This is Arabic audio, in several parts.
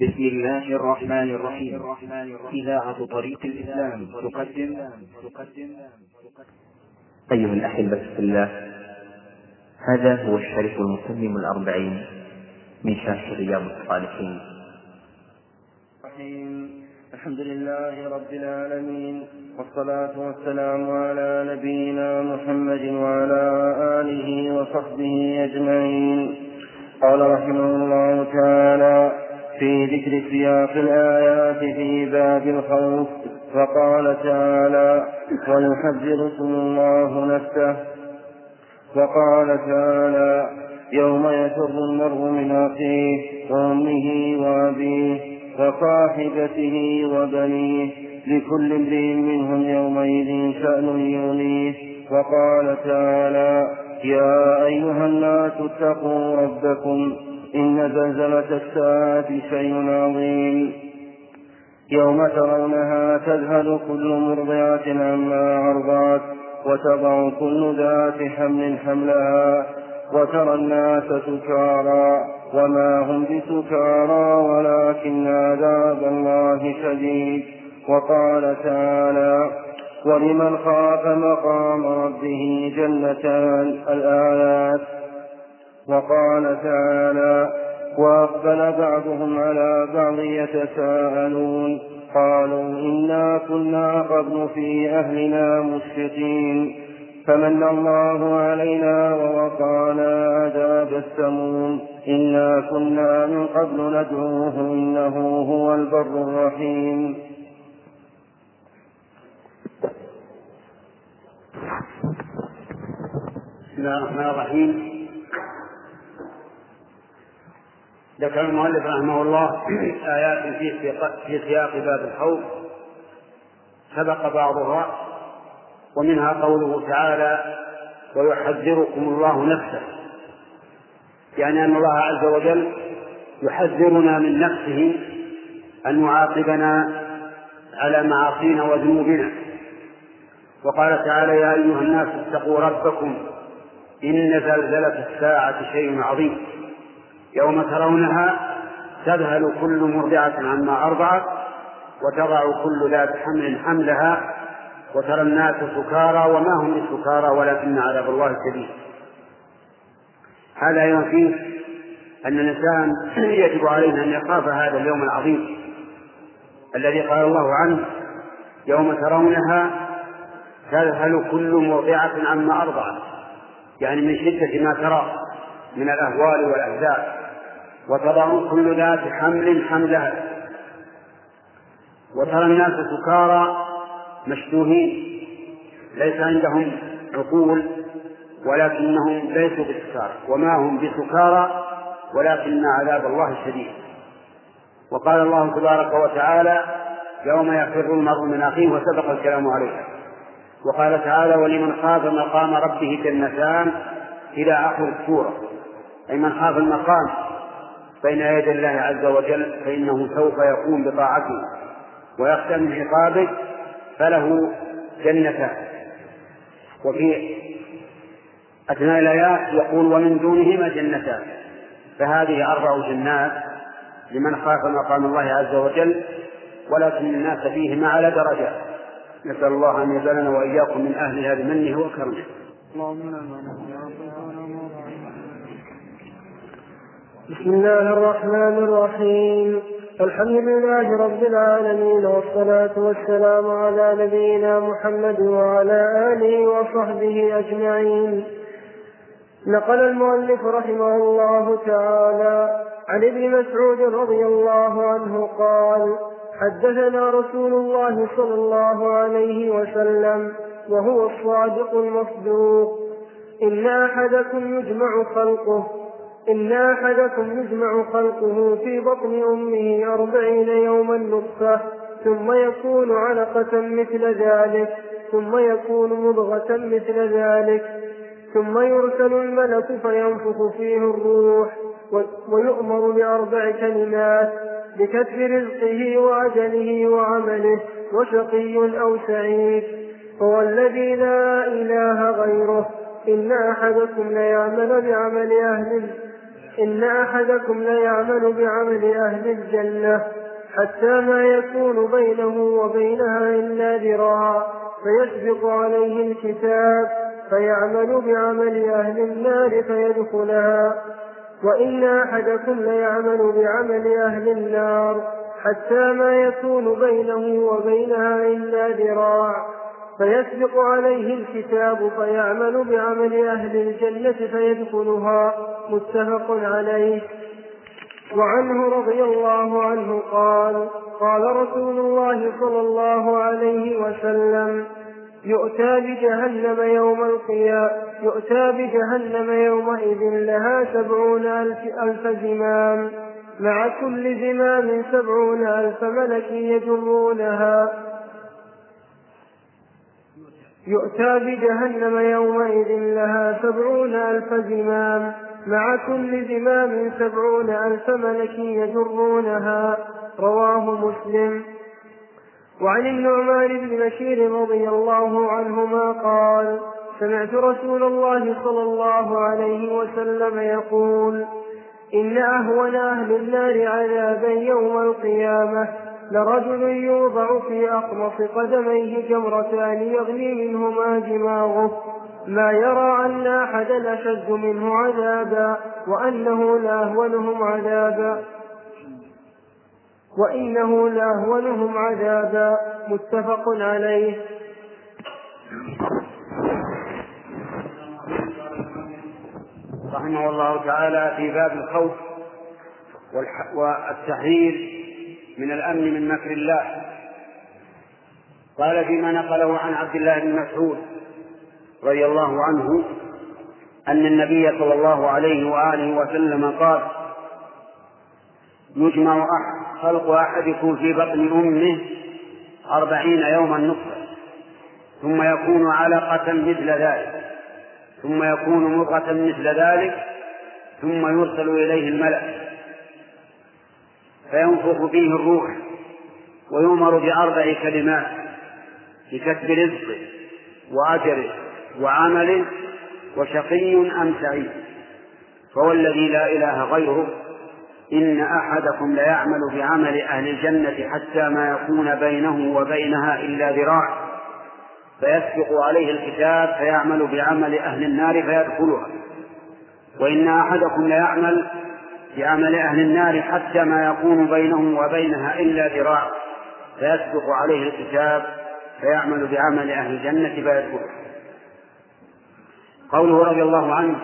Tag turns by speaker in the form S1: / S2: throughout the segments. S1: بسم الله الرحمن الرحيم إذاعة طريق الإسلام تقدم تقدم
S2: أيها الأحبة في الله هذا هو الشريف المسلم الأربعين من شرح رياض الصالحين
S3: الحمد لله رب العالمين والصلاة والسلام على نبينا محمد وعلى آله وصحبه أجمعين قال رحمه الله تعالى في ذكر سياق الآيات في باب الخوف فقال تعالى ويحذركم الله نفسه وقال تعالى يوم يفر المرء من أخيه وأمه وأبيه وصاحبته وبنيه لكل امرئ منهم يومئذ شأن يغنيه وقال تعالى يا أيها الناس اتقوا ربكم إن زلزلة الساعة شيء عظيم يوم ترونها تذهل كل مرضعة عما أرضعت وتضع كل ذات حمل حملها وترى الناس سكارى وما هم بسكارى ولكن عذاب الله شديد وقال تعالى ولمن خاف مقام ربه جنتان الآيات وقال تعالى وأقبل بعضهم على بعض يتساءلون قالوا إنا كنا قبل في أهلنا مشفقين فمن الله علينا ووقانا عذاب السموم إنا كنا من قبل ندعوه إنه هو البر الرحيم
S2: بسم الله الرحمن الرحيم ذكر المؤلف رحمه الله آيات في في سياق باب الخوف سبق بعضها ومنها قوله تعالى ويحذركم الله نفسه يعني أن الله عز وجل يحذرنا من نفسه أن يعاقبنا على معاصينا وذنوبنا وقال تعالى يا أيها الناس اتقوا ربكم إن زلزلة الساعة شيء عظيم يوم ترونها تذهل كل مرضعة عما أرضعت وتضع كل ذات حمل حملها وترى الناس سكارى وما هم بسكارى ولكن عذاب الله شديد هذا فيه أن الإنسان يجب عليه أن يخاف هذا اليوم العظيم الذي قال الله عنه يوم ترونها تذهل كل مرضعة عما أرضعت يعني من شدة ما ترى من الأهوال والأحزاب وتضع كل ذات حمل حملها وترى الناس سكارى مشتوهين ليس عندهم عقول ولكنهم ليسوا بسكارى وما هم بسكارى ولكن عذاب الله شديد وقال الله تبارك وتعالى يوم يفر المرء من أخيه وسبق الكلام عليها وقال تعالى ولمن خاف مقام ربه جنتان إلى آخر السورة أي من خاف المقام بين يدي الله عز وجل فإنه سوف يقوم بطاعته ويختم بعقابه فله جنتان وفي أثناء الآيات يقول ومن دونهما جنتان فهذه أربع جنات لمن خاف مقام الله عز وجل ولكن الناس فيهما على درجات نسأل الله أن يجعلنا وإياكم من أهلها بمنه وكرمه اللهم
S4: بسم الله الرحمن الرحيم الحمد لله رب العالمين والصلاة والسلام على نبينا محمد وعلى آله وصحبه أجمعين نقل المؤلف رحمه الله تعالى عن ابن مسعود رضي الله عنه قال حدثنا رسول الله صلى الله عليه وسلم وهو الصادق المصدوق إن أحدكم يجمع خلقه إن أحدكم يجمع خلقه في بطن أمه أربعين يوما نطفة ثم يكون علقة مثل ذلك ثم يكون مضغة مثل ذلك ثم يرسل الملك فينفخ فيه الروح ويؤمر بأربع كلمات بكتب رزقه وأجله وعمله وشقي أو سعيد هو الذي لا إله غيره إن أحدكم ليعمل بعمل أهل إن أحدكم ليعمل بعمل أهل الجنة حتى ما يكون بينه وبينها إلا ذراع فيسبق عليه الكتاب فيعمل بعمل أهل النار فيدخلها وإن أحدكم ليعمل بعمل أهل النار حتى ما يكون بينه وبينها إلا ذراع فيسبق عليه الكتاب فيعمل بعمل أهل الجنة فيدخلها متفق عليه وعنه رضي الله عنه قال قال رسول الله صلى الله عليه وسلم يؤتى بجهنم يوم القيامة يؤتى بجهنم يومئذ لها سبعون ألف, ألف زمام مع كل زمام سبعون ألف ملك يجرونها يؤتى بجهنم يومئذ لها سبعون ألف زمام مع كل زمام سبعون ألف ملك يجرونها رواه مسلم وعن النعمان بن بشير رضي الله عنهما قال سمعت رسول الله صلى الله عليه وسلم يقول إن أهون أهل النار عذابا يوم القيامة لرجل يوضع في أقمص قدميه جمرتان يغلي منهما دماغه ما يرى أن أحدا أشد منه عذابا وأنه لأهونهم عذابا وإنه لأهونهم عذابا متفق عليه
S2: رحمه الله تعالى في باب الخوف والتحذير من الأمن من مكر الله قال فيما نقله عن عبد الله بن مسعود رضي الله عنه أن النبي صلى الله عليه وآله وسلم قال يجمع خلق أحدكم في بطن أمه أربعين يوما نطفة ثم يكون علقة مثل ذلك ثم يكون مضغة مثل ذلك ثم يرسل إليه الملك فينفخ فيه الروح ويؤمر بأربع كلمات بكسب رزقه وأجره وعمله وشقي أم سعيد فهو الذي لا إله غيره إن أحدكم ليعمل بعمل أهل الجنة حتى ما يكون بينه وبينها إلا ذراع فيسبق عليه الكتاب فيعمل بعمل أهل النار فيدخلها وإن أحدكم ليعمل بعمل أهل النار حتى ما يكون بينهم وبينها إلا ذراع فيسبق عليه الكتاب فيعمل بعمل أهل الجنة فيدخله قوله رضي الله عنه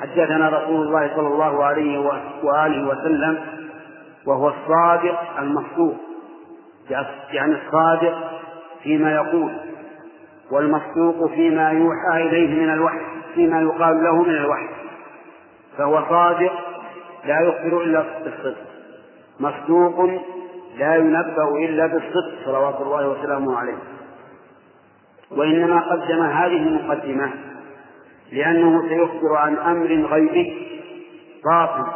S2: حدثنا رسول الله صلى الله عليه وآله وسلم وهو الصادق المصدوق يعني-, يعني الصادق فيما يقول والمصدوق فيما يوحى إليه من الوحي فيما يقال له من الوحي فهو صادق لا يخبر إلا بالصدق مصدوق لا ينبأ إلا بالصدق صلوات الله وسلامه عليه وإنما قدم هذه المقدمة لأنه سيخبر عن أمر غيبي باطل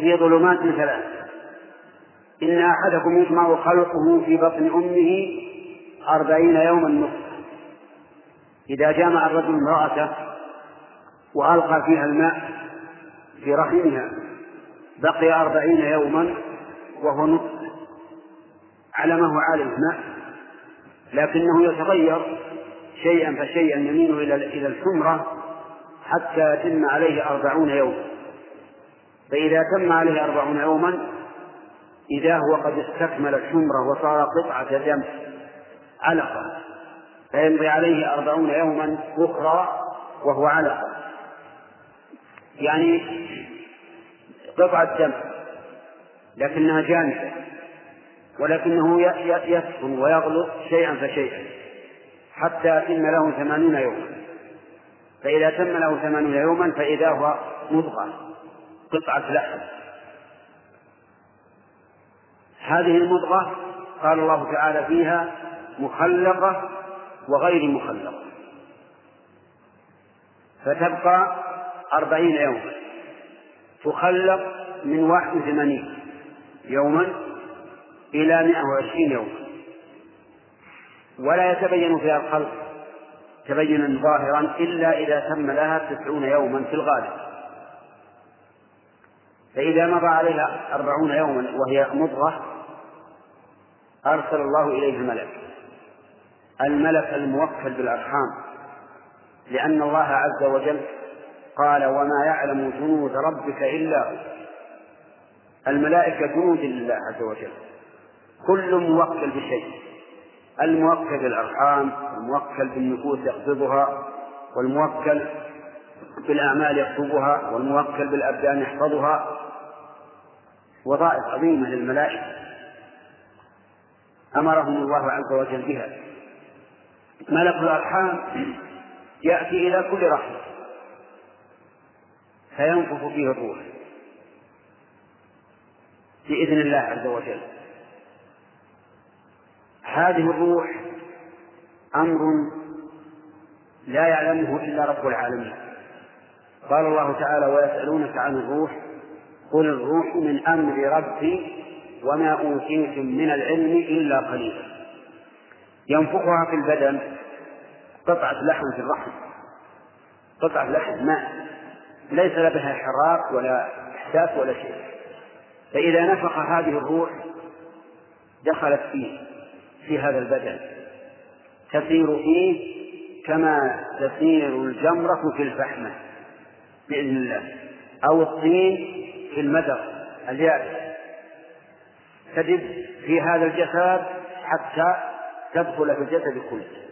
S2: في ظلمات ثلاث إن أحدكم يجمع خلقه في بطن أمه أربعين يوما نصف إذا جامع الرجل امرأته وألقى فيها الماء في رحمها بقي أربعين يوما وهو نطف على ما هو عليه ماء لكنه يتغير شيئا فشيئا يميل إلى إلى الحمرة حتى يتم عليه أربعون يوما فإذا تم عليه أربعون يوما إذا هو قد استكمل الحمرة وصار قطعة دم علقة فيمضي عليه أربعون يوما أخرى وهو علقة يعني قطعة دم لكنها جامدة ولكنه يسكن ويغلق شيئا فشيئا حتى يتم له ثمانون يوما فإذا تم له ثمانون يوما فإذا هو مضغة قطعة لحم هذه المضغة قال الله تعالى فيها مخلقة وغير مخلقة فتبقى أربعين يوما تخلق من واحد وثمانين يوما إلى مائة وعشرين يوما ولا يتبين فيها الخلق تبينا ظاهرا إلا إذا تم لها تسعون يوما في الغالب فإذا مضى عليها أربعون يوما وهي مضغة أرسل الله إليه الملك الملك الموكل بالأرحام لأن الله عز وجل قال وما يعلم جنود ربك إلا هو الملائكة جنود لله عز وجل كل موكل بشيء الموكل بالأرحام والموكل بالنفوس يقبضها والموكل بالأعمال يكتبها والموكل بالأبدان يحفظها وظائف عظيمة للملائكة أمرهم الله عز وجل بها ملك الأرحام يأتي إلى كل رحمة فينقص فيه الروح بإذن الله عز وجل هذه الروح أمر لا يعلمه إلا رب العالمين قال الله تعالى ويسألونك عن الروح قل الروح من أمر ربي وما أوتيتم من العلم إلا قليلا ينفخها في البدن قطعة لحم في الرحم قطعة لحم ماء ليس بها حراك ولا إحساس ولا شيء فإذا نفخ هذه الروح دخلت فيه في هذا البدن تسير فيه كما تسير الجمرة في الفحمة بإذن الله أو الطين في المدر اليابس تجد في هذا الجسد حتى تدخل في الجسد كله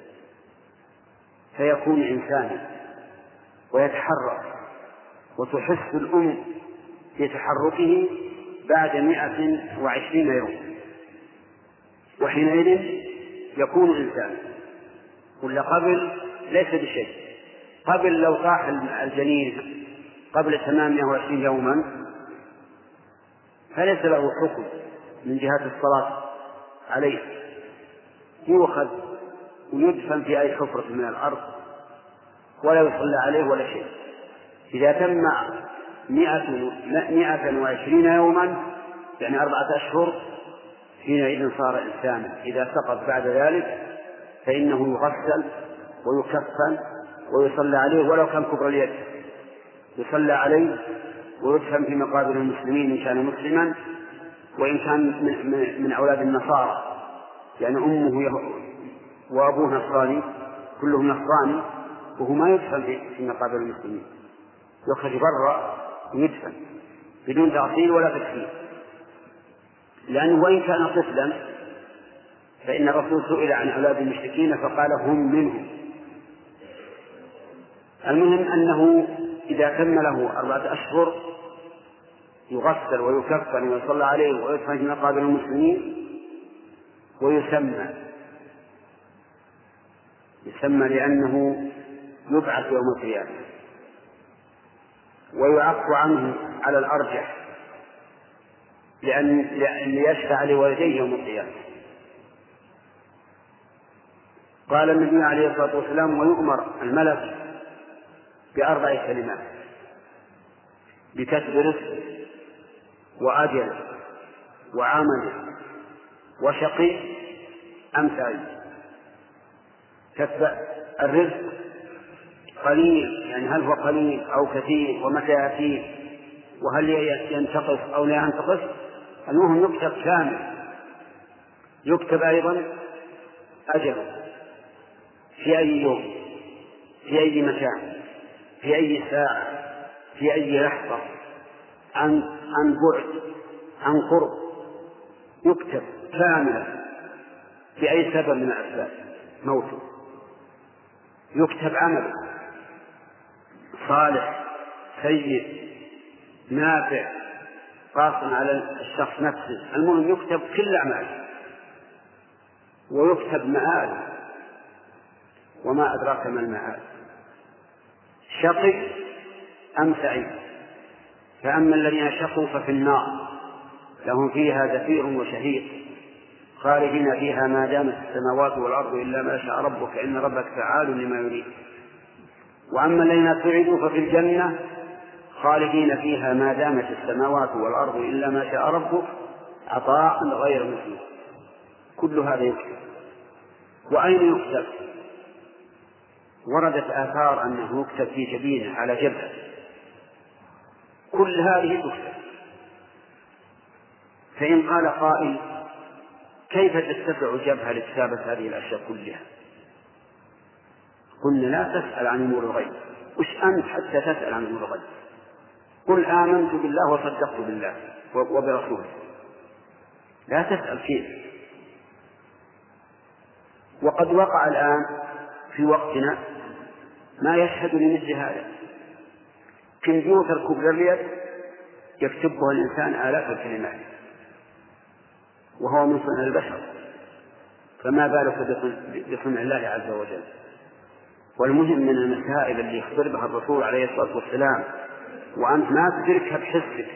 S2: فيكون إنسانا ويتحرك وتحس الأم في تحركه بعد مئة وعشرين يوم وحينئذ يكون إنسان ولا قبل ليس بشيء قبل لو طاح الجنين قبل تمام وعشرين يوما فليس له حكم من جهة الصلاة عليه يؤخذ ويدفن في أي حفرة من الأرض ولا يصلى عليه ولا شيء إذا تم مئة مئة وعشرين يوما يعني أربعة أشهر حينئذ صار إنسانا إذا سقط بعد ذلك فإنه يغسل ويكفن ويصلى عليه ولو كان كبر اليد يصلى عليه ويدفن في مقابر المسلمين إن كان مسلما وإن كان من, من, من أولاد النصارى يعني أمه وأبوه نصراني كلهم نصراني وهو ما يدفن في مقابر المسلمين يخرج برا ويدفن بدون تعطيل ولا تكفير لأنه وإن كان طفلا فإن الرسول سئل عن أولاد المشركين فقال هم منهم المهم أنه إذا تم له أربعة أشهر يغسل ويكفن ويصلى عليه ويدفن مقابر المسلمين ويسمى يسمى لأنه يبعث يوم القيامة ويعف عنه على الأرجح لأن ليشفع يشفع لوالديه يوم القيامة قال النبي عليه الصلاة والسلام ويؤمر الملك بأربع كلمات بكسب رزق وأجل وعمل وشقي أم سعيد كسب الرزق قليل يعني هل هو قليل أو كثير ومتى يأتيه وهل ينتقص أو لا ينتقص المهم يكتب كامل يكتب أيضا أجره في أي يوم في أي مكان في أي ساعة في أي لحظة عن عن بعد عن قرب يكتب كاملا بأي سبب من الأسباب موته يكتب عمله صالح سيد نافع قاص على الشخص نفسه المهم يكتب كل أعماله ويكتب مآله وما أدراك ما المآل شقي أم سعيد فأما الذين شقوا ففي النار لهم فيها زفير وشهيق خالدين فيها ما دامت السماوات والأرض إلا ما شاء ربك إن ربك فعال لما يريد وأما الذين سعدوا ففي الجنة خالدين فيها ما دامت السماوات والأرض إلا ما شاء ربك عطاء غير مسلم كل هذا يكتب وأين يكتب؟ وردت آثار أنه يكتب في جبينه على جبهه كل هذه تكتب فإن قال قائل كيف تتبع جبهة لكتابة هذه الأشياء كلها؟ قلنا لا تسأل عن أمور الغيب وش أنت حتى تسأل عن أمور الغيب قل آمنت بالله وصدقت بالله وبرسوله لا تسأل كيف وقد وقع الآن في وقتنا ما يشهد لمثل هذا كمبيوتر كبرى اليد يكتبها الإنسان آلاف الكلمات وهو من صنع البشر فما بالك بصنع الله عز وجل والمهم من المسائل اللي يخبر بها الرسول عليه الصلاة والسلام وأنت ما تدركها بحسك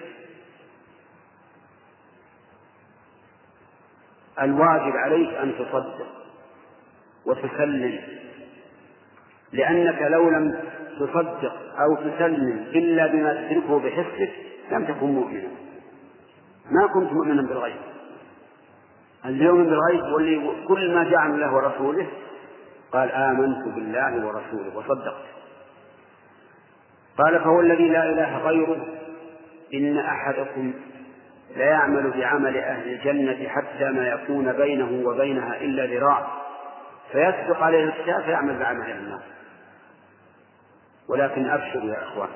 S2: الواجب عليك أن تصدق وتسلم لأنك لو لم تصدق أو تسلم إلا بما تدركه بحسك لم تكن مؤمنا ما كنت مؤمنا بالغيب اليوم بالغيب واللي كل ما جعل له الله ورسوله قال آمنت بالله ورسوله وصدقت قال فهو الذي لا إله غيره إن أحدكم ليعمل بعمل أهل الجنة حتى ما يكون بينه وبينها إلا ذراع فيسبق عليه الكتاب فيعمل بعمل أهل النار ولكن أبشروا يا إخوان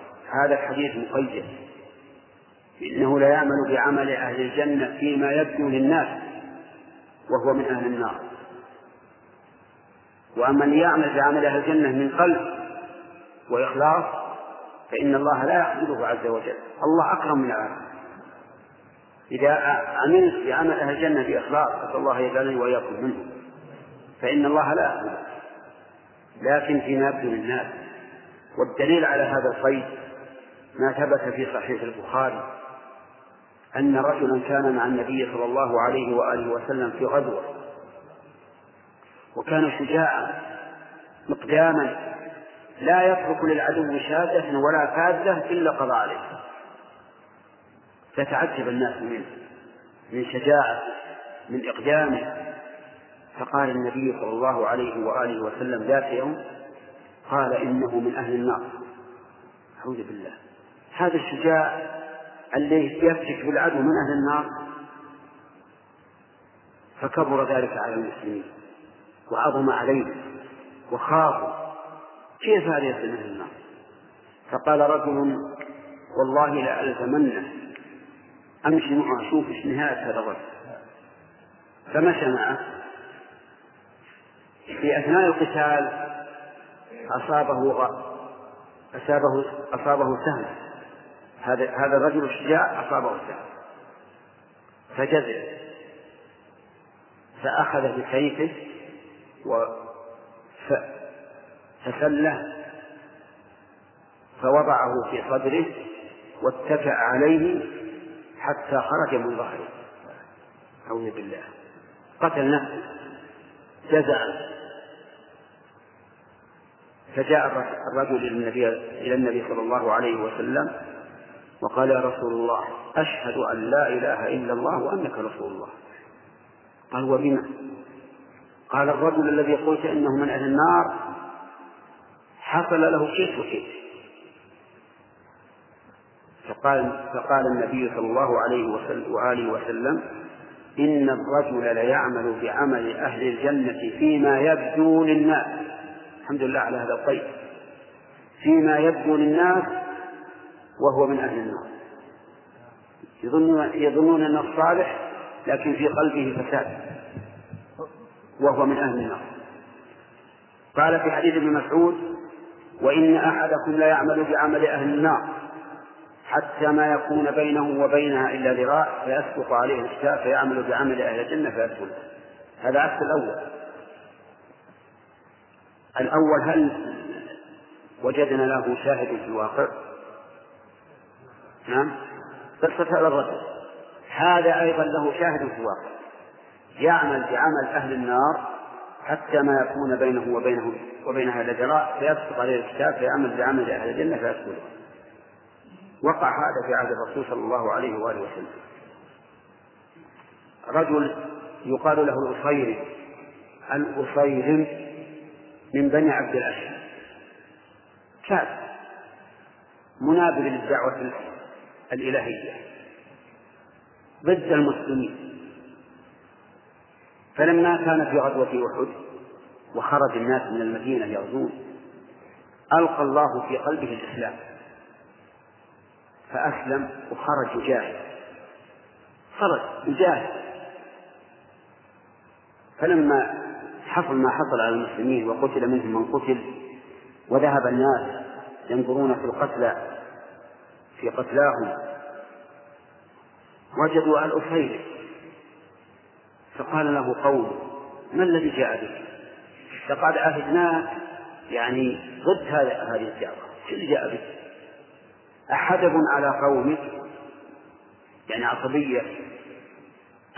S2: هذا الحديث مقيد إنه ليعمل بعمل أهل الجنة فيما يبدو للناس وهو من أهل النار ومن يعمل بعمل أهل الجنة من قلب وإخلاص فإن الله لا يحمده عز وجل الله أكرم من العالم إذا عملت بعمل أهل الجنة بإخلاص أسأل الله يجعلني وإياكم منهم فإن الله لا يحمده لكن في يبدو الناس والدليل على هذا القيد ما ثبت في صحيح البخاري أن رجلا كان مع النبي صلى الله عليه وآله وسلم في غزوة وكان شجاعا مقداما لا يترك للعدو شاذة ولا فاذة إلا قضى عليه فتعجب الناس منه من شجاعته من إقدامه فقال النبي صلى الله عليه وآله وسلم ذات يوم قال إنه من أهل النار أعوذ بالله هذا الشجاع الذي يفتك بالعدو من أهل النار فكبر ذلك على المسلمين وعظم عليه وخافوا كيف هذا يصل مثل النار فقال رجل والله أتمنى أمشي معه أشوف إيش نهاية هذا الرجل فمشى معه في أثناء القتال أصابه أصابه أصابه سهم هذا هذا الرجل الشجاع أصابه سهم فجزع فأخذ بسيفه فسله فوضعه في صدره واتكأ عليه حتى خرج من ظهره أعوذ بالله قتل نفسه جزعا فجاء الرجل النبي إلى النبي صلى الله عليه وسلم وقال يا رسول الله أشهد أن لا إله إلا الله وأنك رسول الله قال وبما قال الرجل الذي قلت إنه من أهل النار حصل له شيء وشيء فقال فقال النبي صلى الله عليه وسلم وآله وسلم إن الرجل ليعمل بعمل أهل الجنة فيما يبدو للناس الحمد لله على هذا القيد فيما يبدو للناس وهو من أهل النار يظنون يظنون أنه صالح لكن في قلبه فساد وهو من أهل النار قال في حديث ابن مسعود وإن أحدكم لا يعمل بعمل أهل النار حتى ما يكون بينه وبينها إلا ذراع فيسبق عليه الشتاء فيعمل بعمل أهل الجنة فيدخل هذا عكس الأول الأول هل وجدنا له شاهد في الواقع نعم قصة هذا الرجل هذا أيضا له شاهد في الواقع يعمل بعمل أهل النار حتى ما يكون بينه وبينه وبينها لجراء فيسقط عليه الكتاب فيعمل بعمل أهل الجنة فيدخله وقع هذا في عهد الرسول صلى الله عليه وآله وسلم رجل يقال له الأصير الأصير من بني عبد الأشهر كاف منابر للدعوة الإلهية ضد المسلمين فلما كان في غزوة أحد وخرج الناس من المدينة يغزون ألقى الله في قلبه الإسلام فأسلم وخرج يجاهد خرج يجاهد فلما حصل ما حصل على المسلمين وقتل منهم من قتل وذهب الناس ينظرون في القتلى في قتلاهم وجدوا الأسير فقال له قوم ما الذي جاء بك لقد عهدناك يعني ضد هذه الدعوة شو اللي جاء بك أحدب على قومك يعني عصبية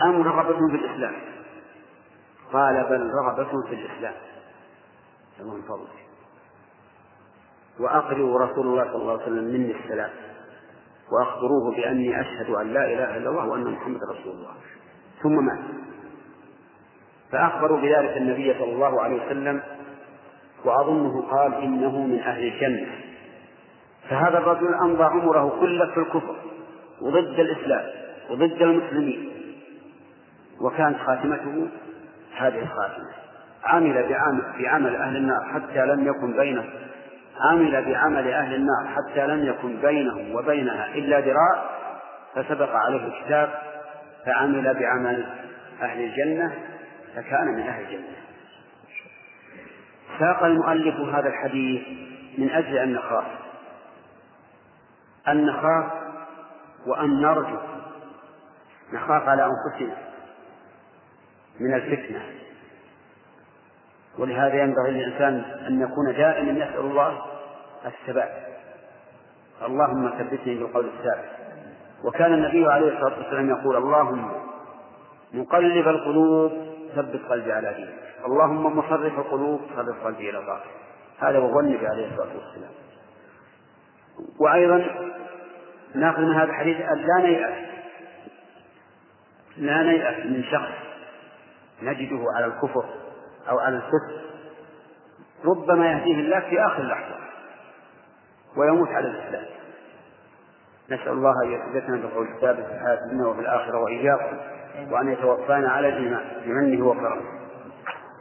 S2: أم رغبة في الإسلام قال بل رغبة في الإسلام فمن فضلك وأقروا رسول الله صلى الله عليه وسلم مني السلام وأخبروه بأني أشهد أن لا إله إلا الله وأن محمد رسول الله ثم مات فأخبروا بذلك النبي صلى الله عليه وسلم وأظنه قال إنه من أهل الجنة فهذا الرجل أمضى عمره كله في الكفر وضد الإسلام وضد المسلمين وكانت خاتمته هذه الخاتمة عمل بعمل أهل النار حتى لم يكن بينه عمل بعمل أهل النار حتى لم يكن بينه وبينها إلا ذراع فسبق عليه الكتاب فعمل بعمل أهل الجنة فكان من أهل الجنة ساق المؤلف هذا الحديث من أجل أن نخاف أن نخاف وأن نرجو نخاف على أنفسنا من الفتنة ولهذا ينبغي للإنسان أن يكون دائما يسأل الله الثبات اللهم ثبتني بالقول الثابت وكان النبي عليه الصلاة والسلام يقول اللهم مقلب القلوب ثبت قلبي على دينك اللهم مصرف القلوب ثبت قلبي إلى طاعتك هذا هو النبي عليه الصلاة والسلام وأيضا ناخذ من هذا الحديث أن لا نيأس لا نيأس من شخص نجده على الكفر أو على الكفر ربما يهديه الله في آخر لحظة ويموت على الإسلام نسأل الله أن يثبتنا بقول الثابت في الحياة الدنيا وفي الآخرة وإياكم وأن يتوفانا على الإيمان بمنه وكرمه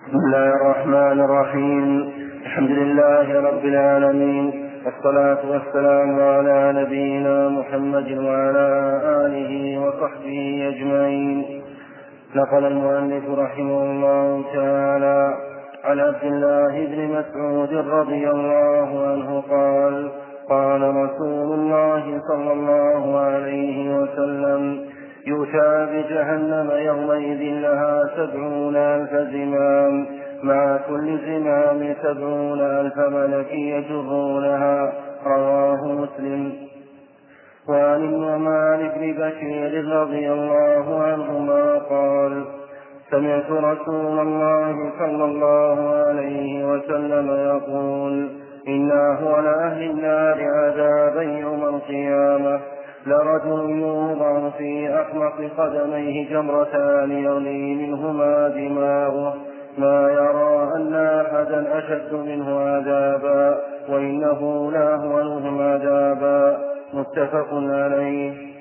S4: بسم الله الرحمن الرحيم الحمد لله رب العالمين والصلاة والسلام على نبينا محمد وعلى آله وصحبه أجمعين نقل المؤلف رحمه الله تعالى عن عبد الله بن مسعود رضي الله عنه قال قال رسول الله صلى الله عليه وسلم يؤتى بجهنم يومئذ لها سبعون ألف زمام مع كل زمام سبعون ألف ملك يجرونها رواه مسلم وعن النعمان بن بشير رضي الله عنهما قال سمعت رسول الله صلى الله عليه وسلم يقول إنا هو لأهل النار عذابا يوم القيامة لرجل يوضع في أحمق قدميه جمرتان يغلي منهما دماغه ما يرى أن أحدا أشد منه عذابا وإنه هو منهم عذابا متفق عليه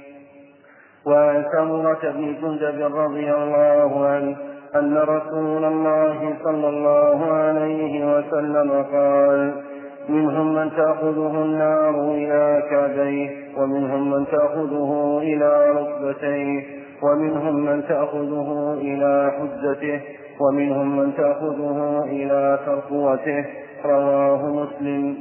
S4: وعن سمرة بن جندب رضي الله عنه أن رسول الله صلى الله عليه وسلم قال منهم من تأخذه النار إلى كعبيه ومنهم من تأخذه إلى ركبتيه ومنهم من تأخذه إلى حجته ومنهم من تأخذه إلى فرقوته رواه مسلم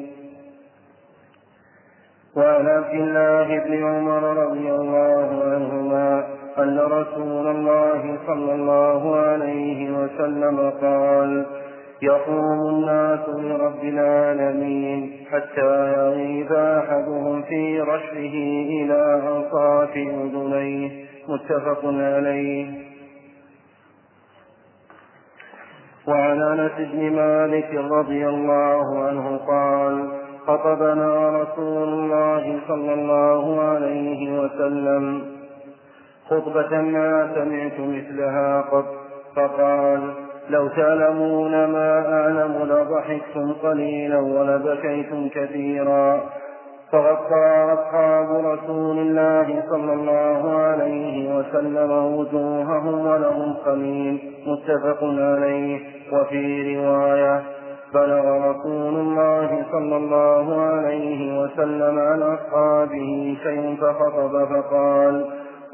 S4: وعن عبد الله بن عمر رضي الله عنهما أن رسول الله صلى الله عليه وسلم قال يقوم الناس لرب العالمين حتى يغيب أحدهم في رشحه إلى أنصاف أذنيه متفق عليه وعن انس بن مالك رضي الله عنه قال خطبنا رسول الله صلى الله عليه وسلم خطبة ما سمعت مثلها قط فقال لو تعلمون ما أعلم لضحكتم قليلا ولبكيتم كثيرا فغطى أصحاب رسول الله صلى الله عليه وسلم وجوههم ولهم قليل متفق عليه وفي رواية بلغ رسول الله صلى الله عليه وسلم عن أصحابه شيء فخطب فقال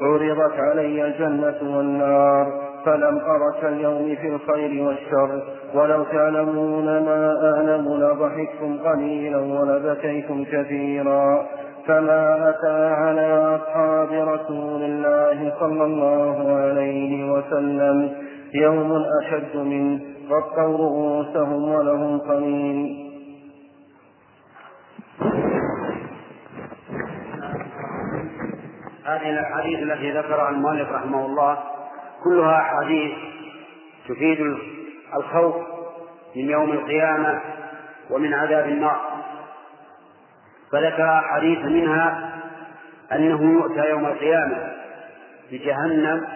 S4: عرضت علي الجنة والنار فلم أرك اليوم في الخير والشر ولو تعلمون ما أعلم لضحكتم قليلا ولبكيتم كثيرا فما أتى على أصحاب رسول الله صلى الله عليه وسلم يوم أشد منه غطوا رؤوسهم ولهم قليل
S2: هذه الاحاديث التي ذكرها المؤلف رحمه الله كلها أحاديث تفيد الخوف من يوم القيامة ومن عذاب النار فذكر أحاديث منها أنه يؤتى يوم القيامة بجهنم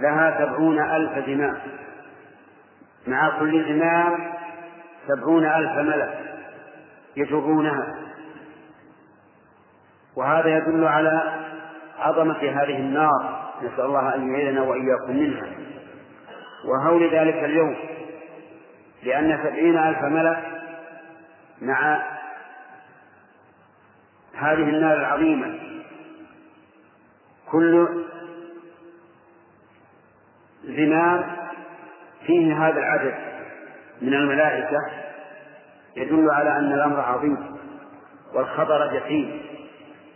S2: لها سبعون ألف زمام مع كل زمام سبعون ألف ملك يجرونها وهذا يدل على عظمة هذه النار نسأل الله أن يعيذنا وإياكم منها وهول ذلك اليوم لأن سبعين ألف ملأ مع هذه النار العظيمة كل زمام فيه هذا العدد من الملائكة يدل على أن الأمر عظيم والخطر جسيم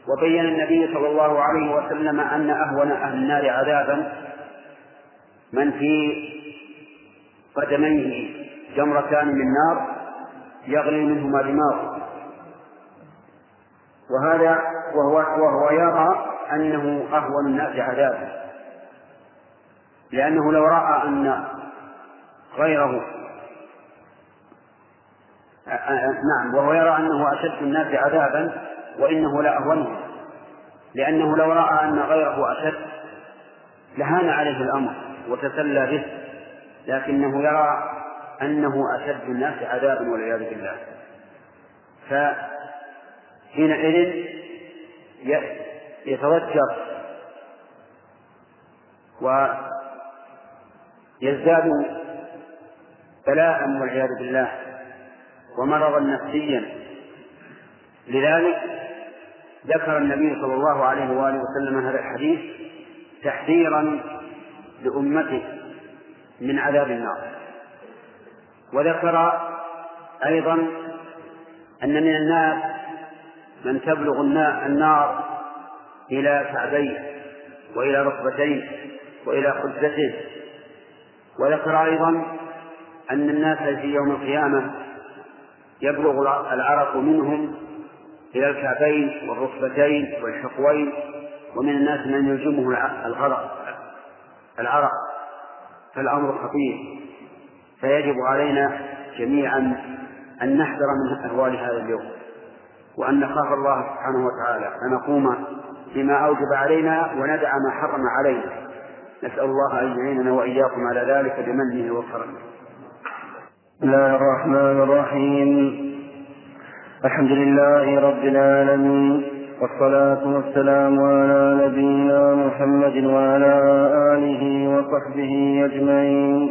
S2: وبين النبي صلى الله عليه وسلم أن أهون أهل النار عذابا من في قدميه جمرتان من نار يغلي منهما دماغه وهذا وهو وهو يرى أنه أهون الناس عذابا لأنه لو رأى أن غيره نعم وهو يرى أنه أشد الناس عذابا وإنه لأهونه لأنه لو رأى أن غيره أشد لهان عليه الأمر وتسلى به لكنه يرى أنه أشد الناس عذابا والعياذ بالله فحينئذ يتضجر ويزداد بلاء والعياذ بالله ومرضا نفسيا لذلك ذكر النبي صلى الله عليه وآله وسلم هذا الحديث تحذيرا لأمته من عذاب النار وذكر أيضا أن من الناس من تبلغ النار إلى كعبيه وإلى ركبتيه وإلى خدته وذكر أيضا أن الناس في يوم القيامة يبلغ العرق منهم إلى الكعبين والركبتين والحقوين ومن الناس من يلزمه الغرق العرق فالأمر خطير فيجب علينا جميعا أن نحذر من أهوال هذا اليوم وأن نخاف الله سبحانه وتعالى فنقوم بما أوجب علينا وندع ما حرم علينا نسأل الله أن يعيننا وإياكم على ذلك بمنه وكرمه
S4: بسم الله الرحمن الرحيم الحمد لله رب العالمين والصلاة والسلام على نبينا محمد وعلى آله وصحبه أجمعين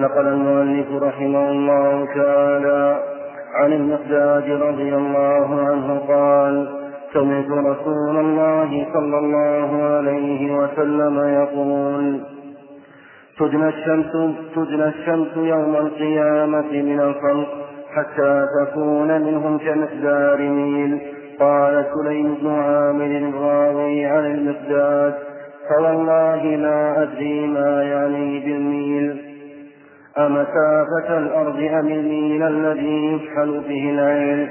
S4: نقل المؤلف رحمه الله تعالى عن المقداد رضي الله عنه قال سمعت رسول الله صلى الله عليه وسلم يقول تدنى الشمس تدنى الشمس يوم القيامة من الخلق حتى تكون منهم كمقدار ميل قال سليم بن عامر الراوي عن المقداد فوالله لا أدري ما يعني بالميل أمسافة الأرض أم الميل الذي يفحل به العين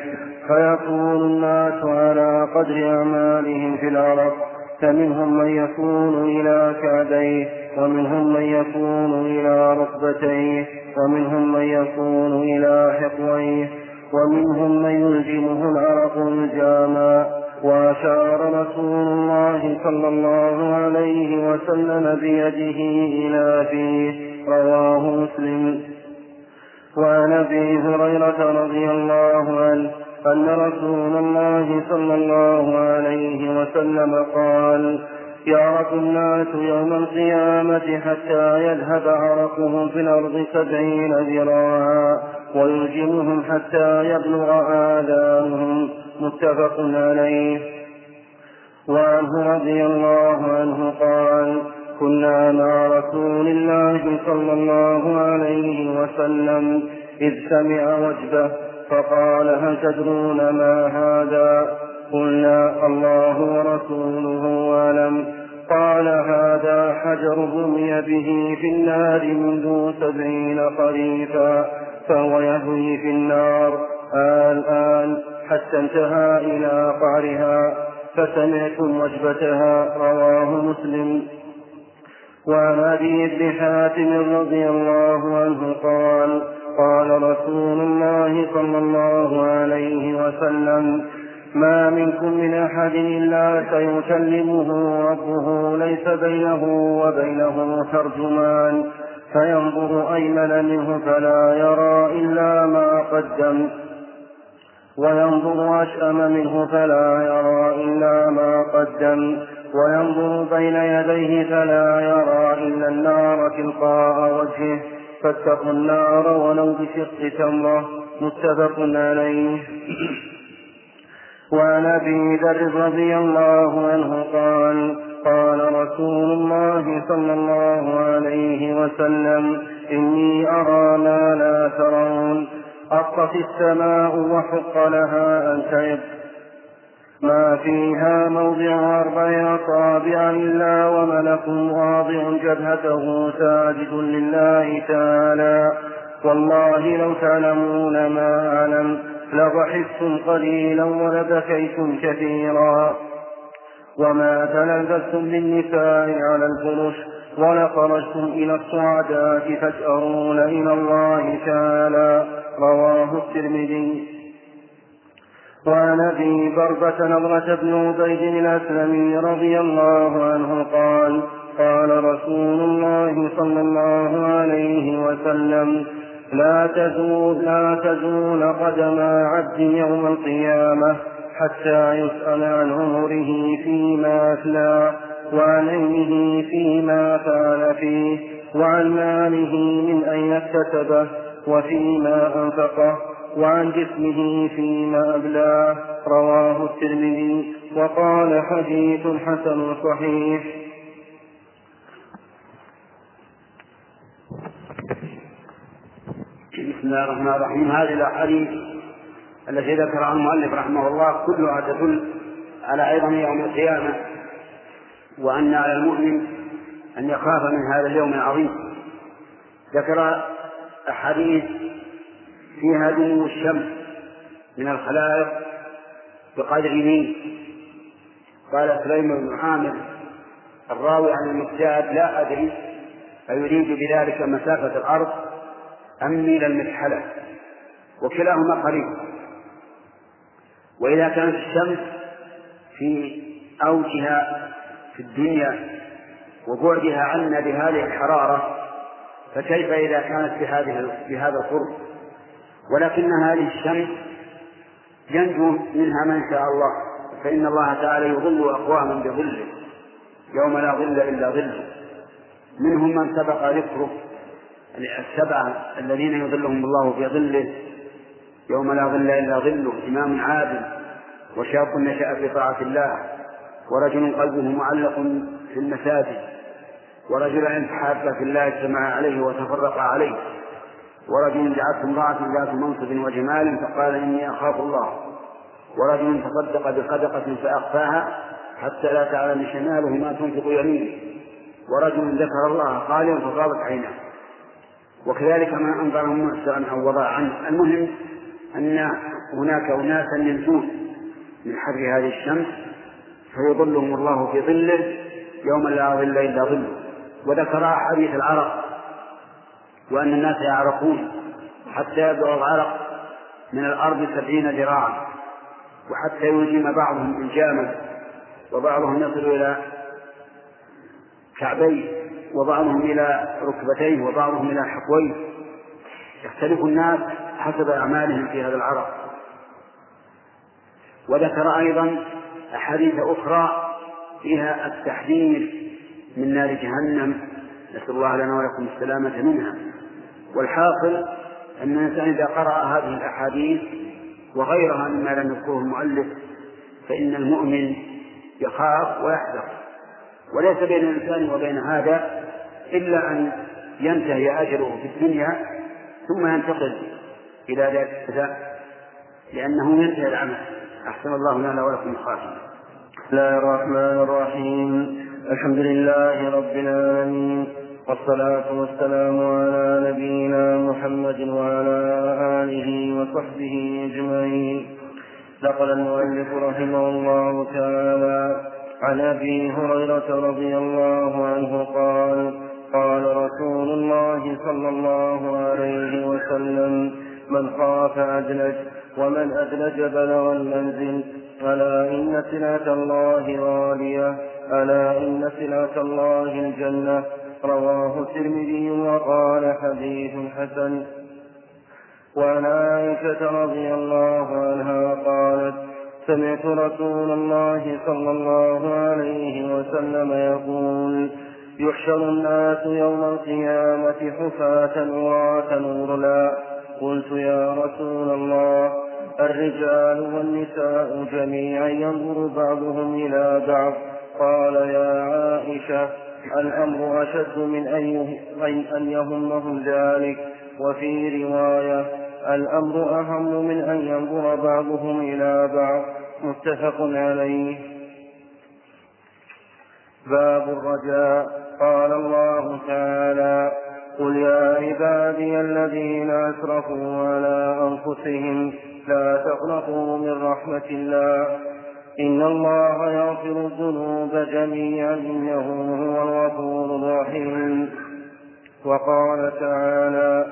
S4: فيكون الناس على قدر أعمالهم في العرق فمنهم من يكون إلى كعبيه ومنهم من يكون إلى ركبتيه ومنهم من يكون إلى حقويه ومنهم من يلجمه العرق الجامع وأشار رسول الله صلى الله عليه وسلم بيده إلى فيه رواه مسلم وعن ابي هريره رضي الله عنه أن رسول الله صلى الله عليه وسلم قال يعرف الناس يوم القيامة حتى يذهب عرقهم في الأرض سبعين ذراعا ويلجمهم حتى يبلغ آذانهم متفق عليه وعنه رضي الله عنه قال كنا مع رسول الله صلى الله عليه وسلم إذ سمع وجبه فقال هل تدرون ما هذا قلنا الله ورسوله أعلم قال هذا حجر رمي به في النار منذ سبعين خريفا فهو يهوي في النار الآن حتى انتهى إلى قعرها فسمعتم وجبتها رواه مسلم وعن ابي بن حاتم رضي الله عنه قال قال رسول الله صلى الله عليه وسلم ما منكم من أحد إلا سيكلمه ربه ليس بينه وبينه ترجمان فينظر أيمن منه فلا يرى إلا ما قدم وينظر أشأم منه فلا يرى إلا ما قدم وينظر بين يديه فلا يرى إلا النار تلقاء وجهه فاتقوا النار ولو بشق تمرة متفق عليه وعن ابي ذر رضي الله عنه قال قال رسول الله صلى الله عليه وسلم اني ارى ما لا ترون اطفت السماء وحق لها ان تعبت ما فيها موضع أربع أصابع إلا وملك واضع جبهته ساجد لله تعالى والله لو تعلمون ما أعلم لضحكتم قليلا ولبكيتم كثيرا وما تلبستم للنساء على الفرش ولخرجتم إلى الصعداء فتأرون إلى الله تعالى رواه الترمذي وعن ابي بربة نضرة بن عبيد الاسلمي رضي الله عنه قال قال رسول الله صلى الله عليه وسلم لا تزول لا تزول قدم عبد يوم القيامة حتى يسأل عن عمره فيما أفنى وعن علمه فيما فعل فيه وعن ماله من أين اكتسبه وفيما أنفقه وعن جسمه فيما أبلاه رواه الترمذي وقال حديث حسن صحيح
S2: بسم الله الرحمن الرحيم هذه الأحاديث التي ذكرها المؤلف رحمه الله كلها تدل على عظم يوم القيامة وأن على المؤمن أن يخاف من هذا اليوم العظيم ذكر أحاديث فيها دنو الشمس من الخلائق بقدر مين قال سليمان بن عامر الراوي عن المقداد لا أدري أيريد بذلك مسافة الأرض أم ميل المكحلة وكلاهما قريب وإذا كانت الشمس في أوجها في الدنيا وبعدها عنا بهذه الحرارة فكيف إذا كانت بهذه بهذا القرب ولكن هذه الشمس ينجو منها من شاء الله فإن الله تعالى يظل أقواما بظله يوم لا ظل إلا ظله منهم من سبق ذكره السبعة الذين يظلهم الله في ظله يوم لا ظل إلا ظله إمام عادل وشاب نشأ في طاعة الله ورجل قلبه معلق في المساجد ورجل تحابا في الله اجتمع عليه وتفرق عليه ورجل دعته امرأة ذات منصب وجمال فقال إني أخاف الله ورجل تصدق بصدقة فأخفاها حتى لا تعلم شماله ما تنفق يمينه ورجل ذكر الله خاليا فغابت عيناه وكذلك ما أنظر محسرا أو وضع عنه المهم أن هناك أناسا ينجون من حر هذه الشمس فيظلهم الله في ظله يوم لا ظل إلا ظله وذكر أحاديث العرق وأن الناس يعرقون حتى يبلغ العرق من الأرض سبعين ذراعا وحتى يلجم بعضهم إلجاما وبعضهم يصل إلى كعبيه وبعضهم إلى ركبتيه وبعضهم إلى حقويه يختلف الناس حسب أعمالهم في هذا العرق وذكر أيضا أحاديث أخرى فيها التحذير من نار جهنم نسأل الله لنا ولكم السلامة منها والحاصل أن الإنسان إذا قرأ هذه الأحاديث وغيرها مما لم يذكره المؤلف فإن المؤمن يخاف ويحذر وليس بين الإنسان وبين هذا إلا أن ينتهي أجره في الدنيا ثم ينتقل إلى ذلك لأنه ينتهي العمل أحسن الله لنا ولكم الخاتمة
S4: بسم الله الرحمن الرحيم الحمد لله رب العالمين والصلاة والسلام على نبينا محمد وعلى آله وصحبه أجمعين نقل المؤلف رحمه الله تعالى عن أبي هريرة رضي الله عنه قال قال رسول الله صلى الله عليه وسلم من خاف أدلج ومن أدلج بلغ المنزل ألا إن سلعة الله غالية ألا إن سلعة الله الجنة رواه الترمذي وقال حديث حسن وعن عائشة رضي الله عنها قالت سمعت رسول الله صلى الله عليه وسلم يقول يحشر الناس يوم القيامة حفاة عراة لا قلت يا رسول الله الرجال والنساء جميعا ينظر بعضهم إلى بعض قال يا عائشة الأمر أشد من أن أن يهمهم ذلك وفي رواية الأمر أهم من أن ينظر بعضهم إلى بعض متفق عليه باب الرجاء قال الله تعالى قل يا عبادي الذين أسرفوا على أنفسهم لا تقنطوا من رحمة الله إن الله يغفر الذنوب جميعا إنه هو الغفور الرحيم وقال تعالى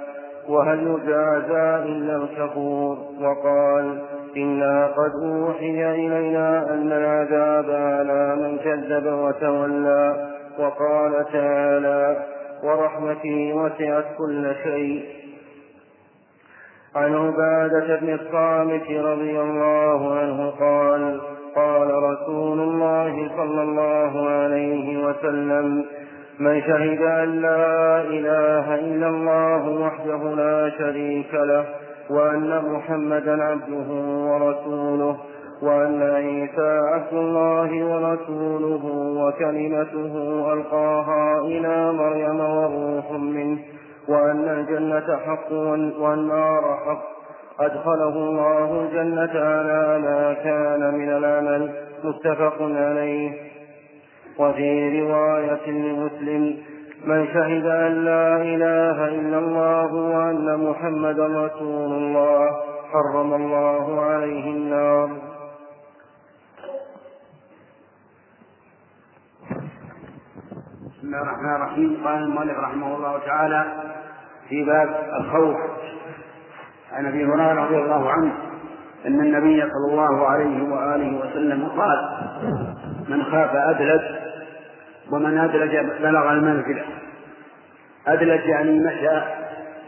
S4: وهل يجازى إلا الكفور وقال إنا قد أوحي إلينا أن العذاب على من كذب وتولى وقال تعالى ورحمتي وسعت كل شيء عن عبادة بن الصامت رضي الله عنه قال قال رسول الله صلى الله عليه وسلم من شهد أن لا إله إلا الله وحده لا شريك له وأن محمدا عبده ورسوله وأن عيسى عبد الله ورسوله وكلمته ألقاها إلى مريم وروح منه وأن الجنة حق والنار حق أدخله الله الجنة على ما كان من العمل متفق عليه وفي رواية لمسلم من شهد أن لا إله إلا الله وأن محمدا رسول الله حرم الله عليه النار
S2: بسم الله الرحمن الرحيم قال المؤلف رحمه الله تعالى في باب الخوف عن ابي هريره رضي الله عنه ان النبي صلى الله عليه واله وسلم قال من خاف ادلج ومن ادلج بلغ المنزله ادلج يعني مشى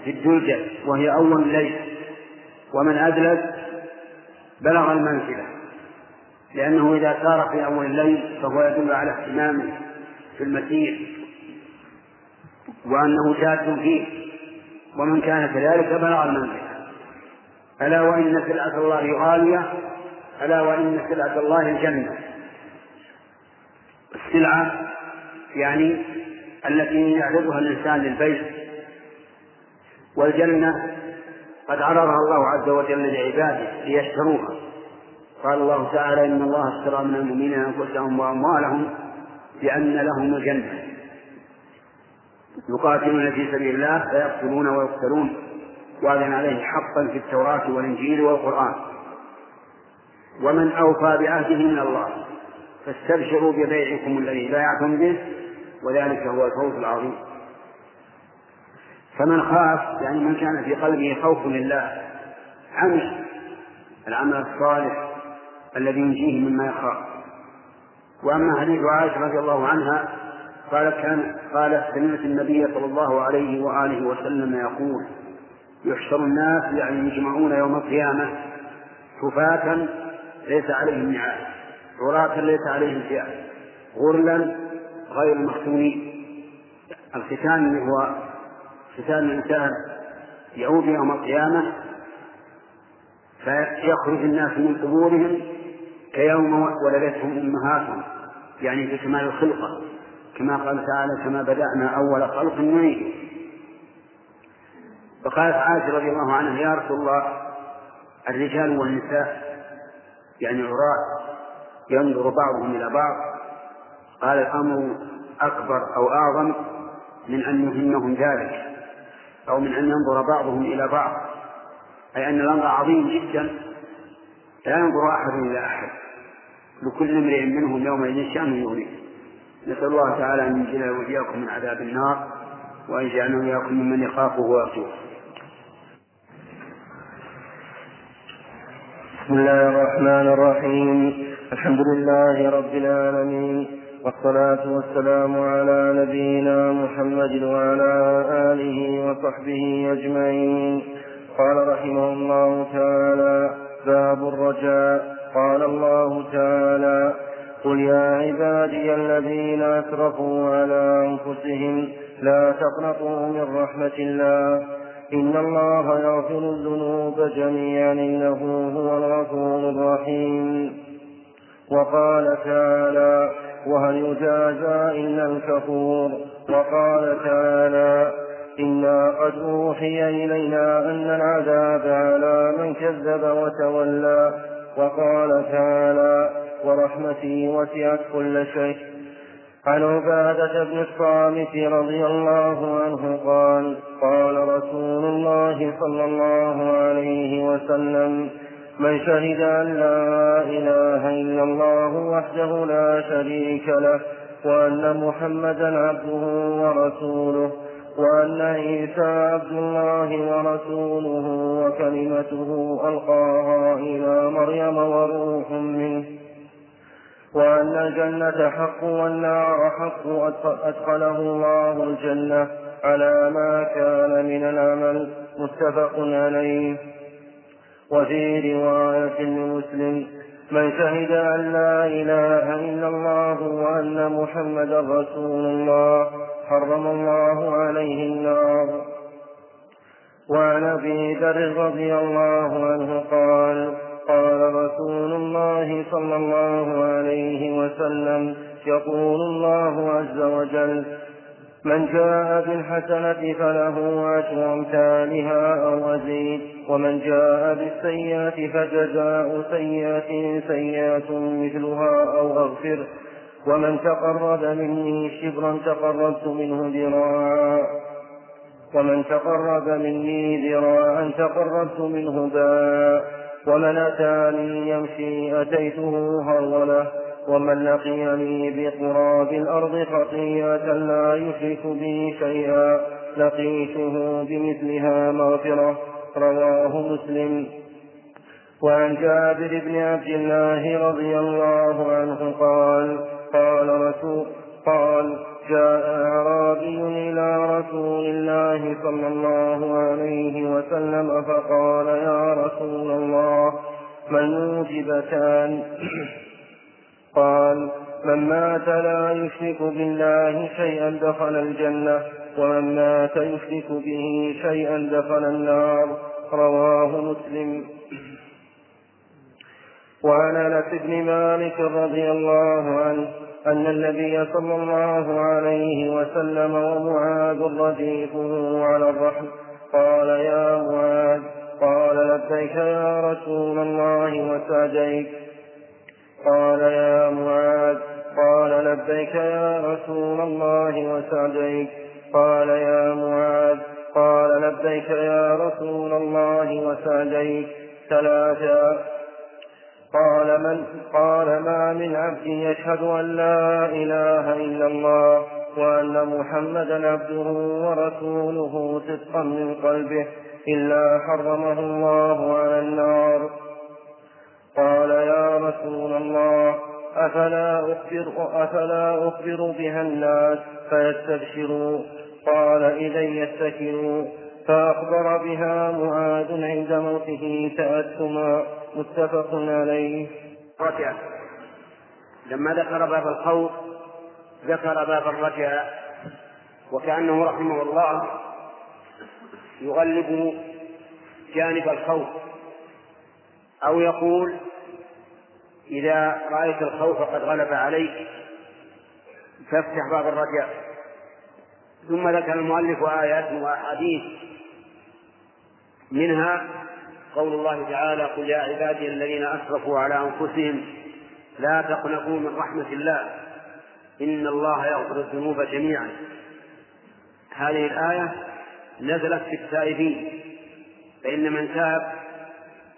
S2: في الدلجه وهي اول الليل ومن ادلج بلغ المنزله لانه اذا سار في اول الليل فهو يدل على اهتمامه في المسير وانه جاد فيه ومن كان كذلك بلغ المنزله ألا وإن سلعة الله غالية ألا وإن سلعة الله الجنة السلعة يعني التي يعرضها الإنسان للبيع والجنة قد عرضها الله عز وجل لعباده ليشتروها قال الله تعالى إن الله اشترى من المؤمنين أنفسهم وأموالهم بأن لهم الجنة يقاتلون في سبيل الله فيقتلون ويقتلون وأذن عليه حقا في التوراة والإنجيل والقرآن ومن أوفى بعهده من الله فاستبشروا ببيعكم الذي بايعتم به وذلك هو الفوز العظيم فمن خاف يعني من كان في قلبه خوف لله عمل العمل الصالح الذي ينجيه مما يخاف وأما حديث عائشة رضي الله عنها قال كان قال سمعت النبي صلى الله عليه وآله وسلم يقول يحشر الناس يعني يجمعون يوم القيامة حفاة ليس عليهم نعال عراة ليس عليهم ثياب غرلا غير مختونين الختان اللي هو ختان الإنسان يعود يوم القيامة فيخرج الناس من قبورهم كيوم ولدتهم أمهاتهم يعني في كمال الخلقة كما قال تعالى كما بدأنا أول خلق نعيده فقالت عائشة رضي الله عنها يا رسول الله الرجال والنساء يعني عراة ينظر بعضهم إلى بعض قال الأمر أكبر أو أعظم من أن يهمهم ذلك أو من أن ينظر بعضهم إلى بعض أي أن الأمر عظيم جدا لا ينظر أحد إلى أحد لكل امرئ منهم يومئذ شأن يغنيه نسأل الله تعالى أن ينجينا وإياكم من عذاب النار وأن يجعلنا وإياكم ممن يخافه ويرجوه
S4: بسم الله الرحمن الرحيم الحمد لله رب العالمين والصلاة والسلام على نبينا محمد وعلى آله وصحبه أجمعين قال رحمه الله تعالى باب الرجاء قال الله تعالى قل يا عبادي الذين أسرفوا على أنفسهم لا تقنطوا من رحمة الله إن الله يغفر الذنوب جميعا إنه هو الغفور الرحيم وقال تعالى وهل يجازى إلا الكفور وقال تعالى إنا قد أوحي إلينا أن العذاب على من كذب وتولى وقال تعالى ورحمتي وسعت كل شيء عن عبادة بن الصامت رضي الله عنه قال قال رسول الله صلى الله عليه وسلم من شهد أن لا إله إلا الله وحده لا شريك له وأن محمدا عبده ورسوله وأن عيسى عبد الله ورسوله وكلمته ألقاها إلى مريم وروح منه وأن الجنة حق والنار حق أدخله الله الجنة على ما كان من العمل متفق عليه وفي رواية لمسلم من شهد أن لا إله إلا الله وأن محمدا رسول الله حرم الله عليه النار وعن أبي ذر رضي الله عنه قال قال رسول الله صلى الله عليه وسلم يقول الله عز وجل من جاء بالحسنة فله عشر أمثالها أو أزيد ومن جاء بالسيئة فجزاء سيئة سيئة مثلها أو أغفر ومن تقرب مني شبرا تقربت منه ذراعا ومن تقرب مني ذراعا تقربت منه باء ومن أتاني يمشي أتيته هرولة ومن لقيني بقراب الأرض خطيئة لا يشرك بي شيئا لقيته بمثلها مغفرة رواه مسلم وعن جابر بن عبد الله رضي الله عنه قال قال رسول قال جاء أعرابي إلى رسول الله صلى الله عليه وسلم فقال يا رسول الله من موجبتان قال من مات لا يشرك بالله شيئا دخل الجنة ومن مات يشرك به شيئا دخل النار رواه مسلم وعن انس بن مالك رضي الله عنه أن النبي صلى الله عليه وسلم ومعاذ رديفه على الرحم قال يا معاذ قال لبيك يا رسول الله وسعديك قال يا معاذ قال لبيك يا رسول الله وسعديك قال يا معاذ قال لبيك يا رسول الله وسعديك ثلاثا قال من قال ما من عبد يشهد أن لا إله إلا الله وأن محمدا عبده ورسوله صدقا من قلبه إلا حرمه الله على النار قال يا رسول الله أفلا أخبر, أفلا أخبر بها الناس فيستبشروا قال إذا يتكلوا فأخبر بها معاذ عند موته تأتما متفق عليه
S2: رجع لما ذكر باب الخوف ذكر باب الرجاء وكأنه رحمه الله يغلب جانب الخوف أو يقول إذا رأيت الخوف قد غلب عليك فافتح باب الرجاء ثم ذكر المؤلف آيات وأحاديث منها قول الله تعالى قل يا عبادي الذين أسرفوا على أنفسهم لا تقنطوا من رحمة الله إن الله يغفر الذنوب جميعا هذه الآية نزلت في التائبين فإن من تاب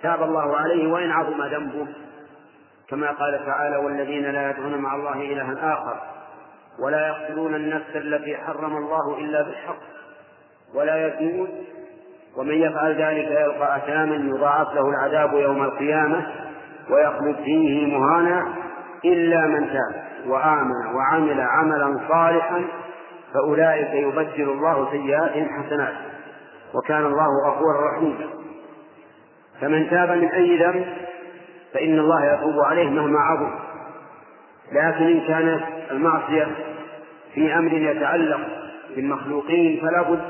S2: تاب الله عليه وإن عظم ذنبه كما قال تعالى والذين لا يدعون مع الله إلها آخر ولا يقتلون النفس التي حرم الله إلا بالحق ولا يزنون ومن يفعل ذلك يلقى أثاما يضاعف له العذاب يوم القيامة ويخلد فيه مهانا إلا من تاب وآمن وعمل عملا صالحا فأولئك يبدل الله سيئاتهم حسنات وكان الله غفورا رحيما فمن تاب من أي ذنب فإن الله يتوب عليه مهما عظم لكن إن كانت المعصية في أمر يتعلق بالمخلوقين فلا بد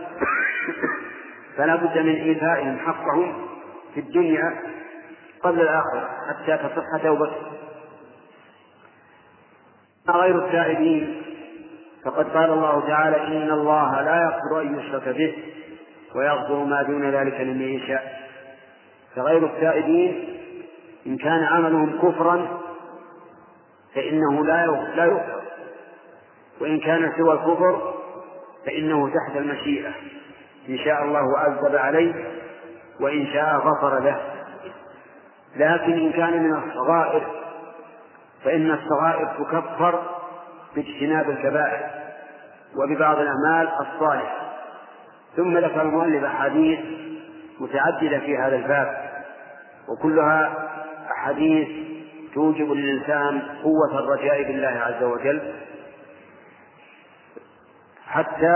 S2: فلا بد من إيذائهم حقهم في الدنيا قبل الآخرة حتى تصح توبتهم غير التائبين فقد قال الله تعالى إن الله لا يغفر أن يشرك به ويغفر ما دون ذلك لمن يشاء فغير التائبين إن كان عملهم كفرا فإنه لا لا يغفر وإن كان سوى الكفر فإنه تحت المشيئة إن شاء الله عذب عليه وإن شاء غفر له لكن إن كان من الصغائر فإن الصغائر تكفر باجتناب الكبائر وببعض الأعمال الصالحة ثم ذكر المؤلف أحاديث متعددة في هذا الباب وكلها أحاديث توجب للإنسان قوة الرجاء بالله عز وجل حتى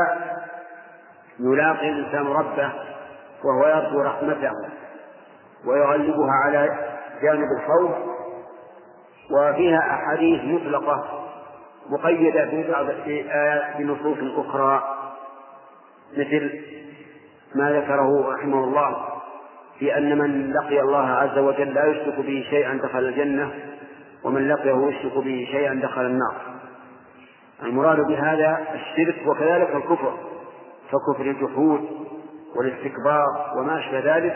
S2: يلاقي الإنسان ربه وهو يرجو رحمته ويغلبها على جانب الخوف وفيها أحاديث مطلقة مقيدة في بعض بنصوص أخرى مثل ما ذكره رحمه الله في أن من لقي الله عز وجل لا يشرك به شيئا دخل الجنة ومن لقيه يشرك به شيئا دخل النار المراد بهذا الشرك وكذلك الكفر ككفر الجحود والاستكبار وما أشبه ذلك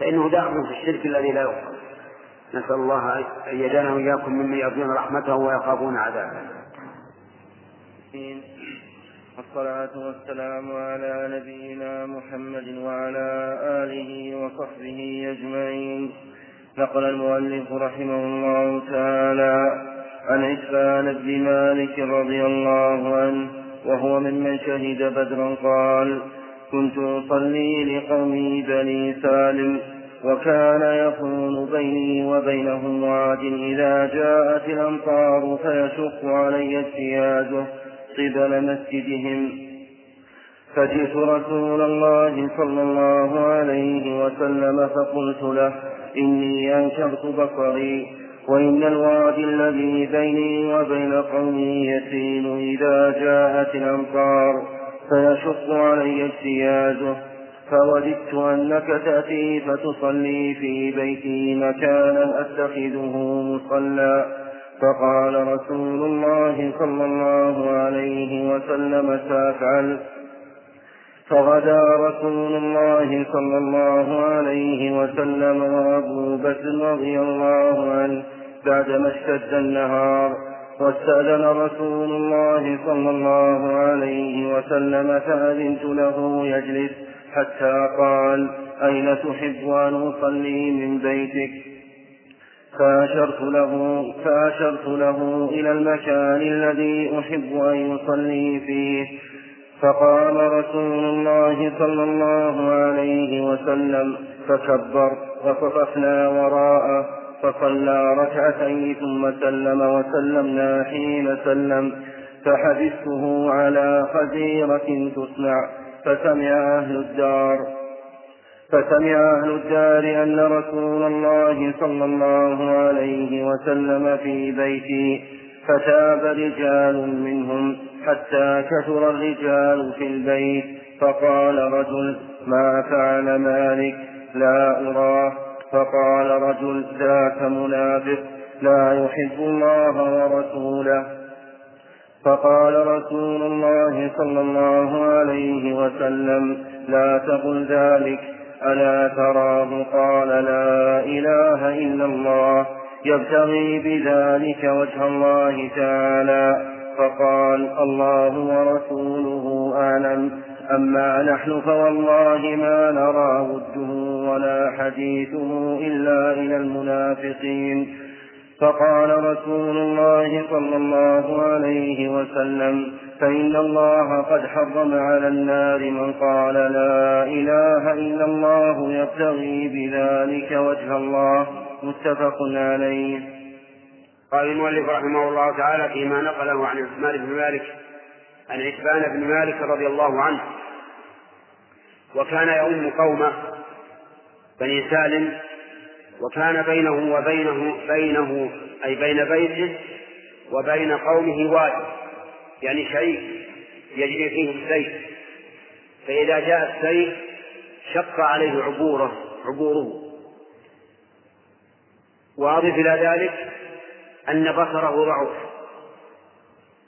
S2: فإنه داخل في الشرك الذي لا يغفر نسأل الله أن يجعلنا وإياكم ممن يرجون رحمته ويخافون عذابه
S4: والصلاة والسلام على نبينا محمد وعلى آله وصحبه أجمعين نقل المؤلف رحمه الله تعالى عن عثمان بن مالك رضي الله عنه وهو ممن شهد بدرا قال كنت أصلي لقومي بني سالم وكان يكون بيني وبينهم وعد إذا جاءت الأمطار فيشق علي اجتيازه قبل مسجدهم فجئت رسول الله صلى الله عليه وسلم فقلت له إني أنكرت بصري وإن الوادي الذي بيني وبين قومي يسيل إذا جاءت الأمطار فيشق علي اجتيازه فوددت أنك تأتي فتصلي في بيتي مكانا أتخذه مصلى فقال رسول الله صلى الله عليه وسلم سأفعل فغدا رسول الله صلى الله عليه وسلم وابو بكر رضي الله عنه بعدما اشتد النهار واستأذن رسول الله صلى الله عليه وسلم فأذنت له يجلس حتى قال أين تحب أن أصلي من بيتك فأشرت له, فأشرت له إلى المكان الذي أحب أن اصلي فيه فقام رسول الله صلى الله عليه وسلم فكبر وصففنا وراءه فصلى ركعتين ثم سلم وسلمنا حين سلم فحدثته على خزيرة تسمع فسمع أهل الدار فسمع أهل الدار أن رسول الله صلى الله عليه وسلم في بيته فتاب رجال منهم حتى كثر الرجال في البيت فقال رجل ما فعل مالك لا أراه فقال رجل ذاك منافق لا يحب الله ورسوله فقال رسول الله صلى الله عليه وسلم لا تقل ذلك ألا تراه قال لا إله إلا الله يبتغي بذلك وجه الله تعالى فقال الله ورسوله أعلم أما نحن فوالله ما نرى وده ولا حديثه إلا إلى المنافقين فقال رسول الله صلى الله عليه وسلم فإن الله قد حرم على النار من قال لا إله إلا الله يبتغي بذلك وجه الله متفق عليه
S2: قال المؤلف رحمه الله تعالى فيما نقله عن عثمان بن مالك عن عتبان بن مالك رضي الله عنه وكان يؤم قومه بني سالم وكان بينه وبينه بينه أي بين بيته وبين قومه واد يعني شيء يجري فيه السيف فإذا جاء السيف شق عليه عبوره عبوره وأضف إلى ذلك أن بصره ضعف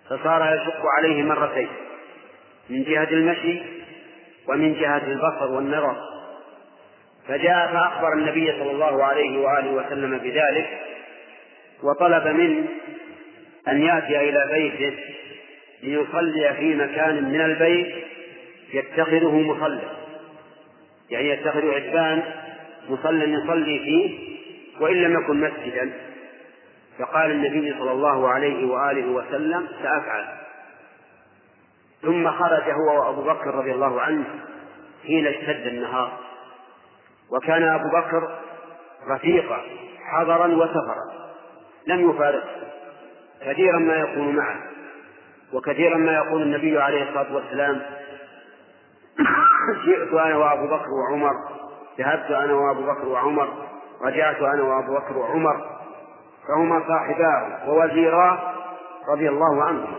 S2: فصار يشق عليه مرتين من جهة المشي ومن جهة البصر والنظر فجاء فأخبر النبي صلى الله عليه وآله وسلم بذلك وطلب منه أن يأتي إلى بيته ليصلي في مكان من البيت يتخذه مصلى يعني يتخذ عتبان مصلى يصلي فيه وإن لم يكن مسجدا فقال النبي صلى الله عليه وآله وسلم سأفعل ثم خرج هو وأبو بكر رضي الله عنه حين اشتد النهار وكان أبو بكر رفيقا حضرا وسفرا لم يفارقه كثيرا ما يكون معه وكثيرا ما يقول النبي عليه الصلاة والسلام جئت أنا وأبو بكر وعمر ذهبت أنا وأبو بكر وعمر رجعت أنا وأبو بكر وعمر فهما صاحباه ووزيراه رضي الله عنهما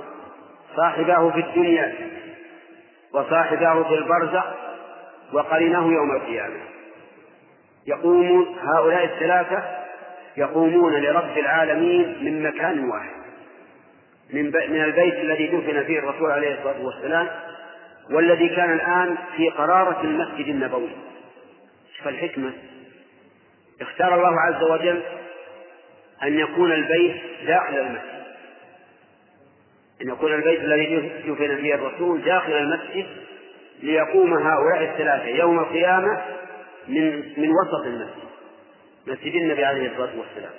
S2: صاحباه في الدنيا وصاحباه في البرزخ وقرناه يوم القيامة يقوم هؤلاء الثلاثة يقومون لرب العالمين من مكان واحد من من البيت الذي دفن فيه الرسول عليه الصلاة والسلام والذي كان الآن في قرارة المسجد النبوي فالحكمة الحكمة اختار الله عز وجل أن يكون البيت داخل المسجد أن يكون البيت الذي دفن فيه الرسول داخل المسجد ليقوم هؤلاء الثلاثة يوم القيامة من من وسط المسجد مسجد النبي عليه الصلاة والسلام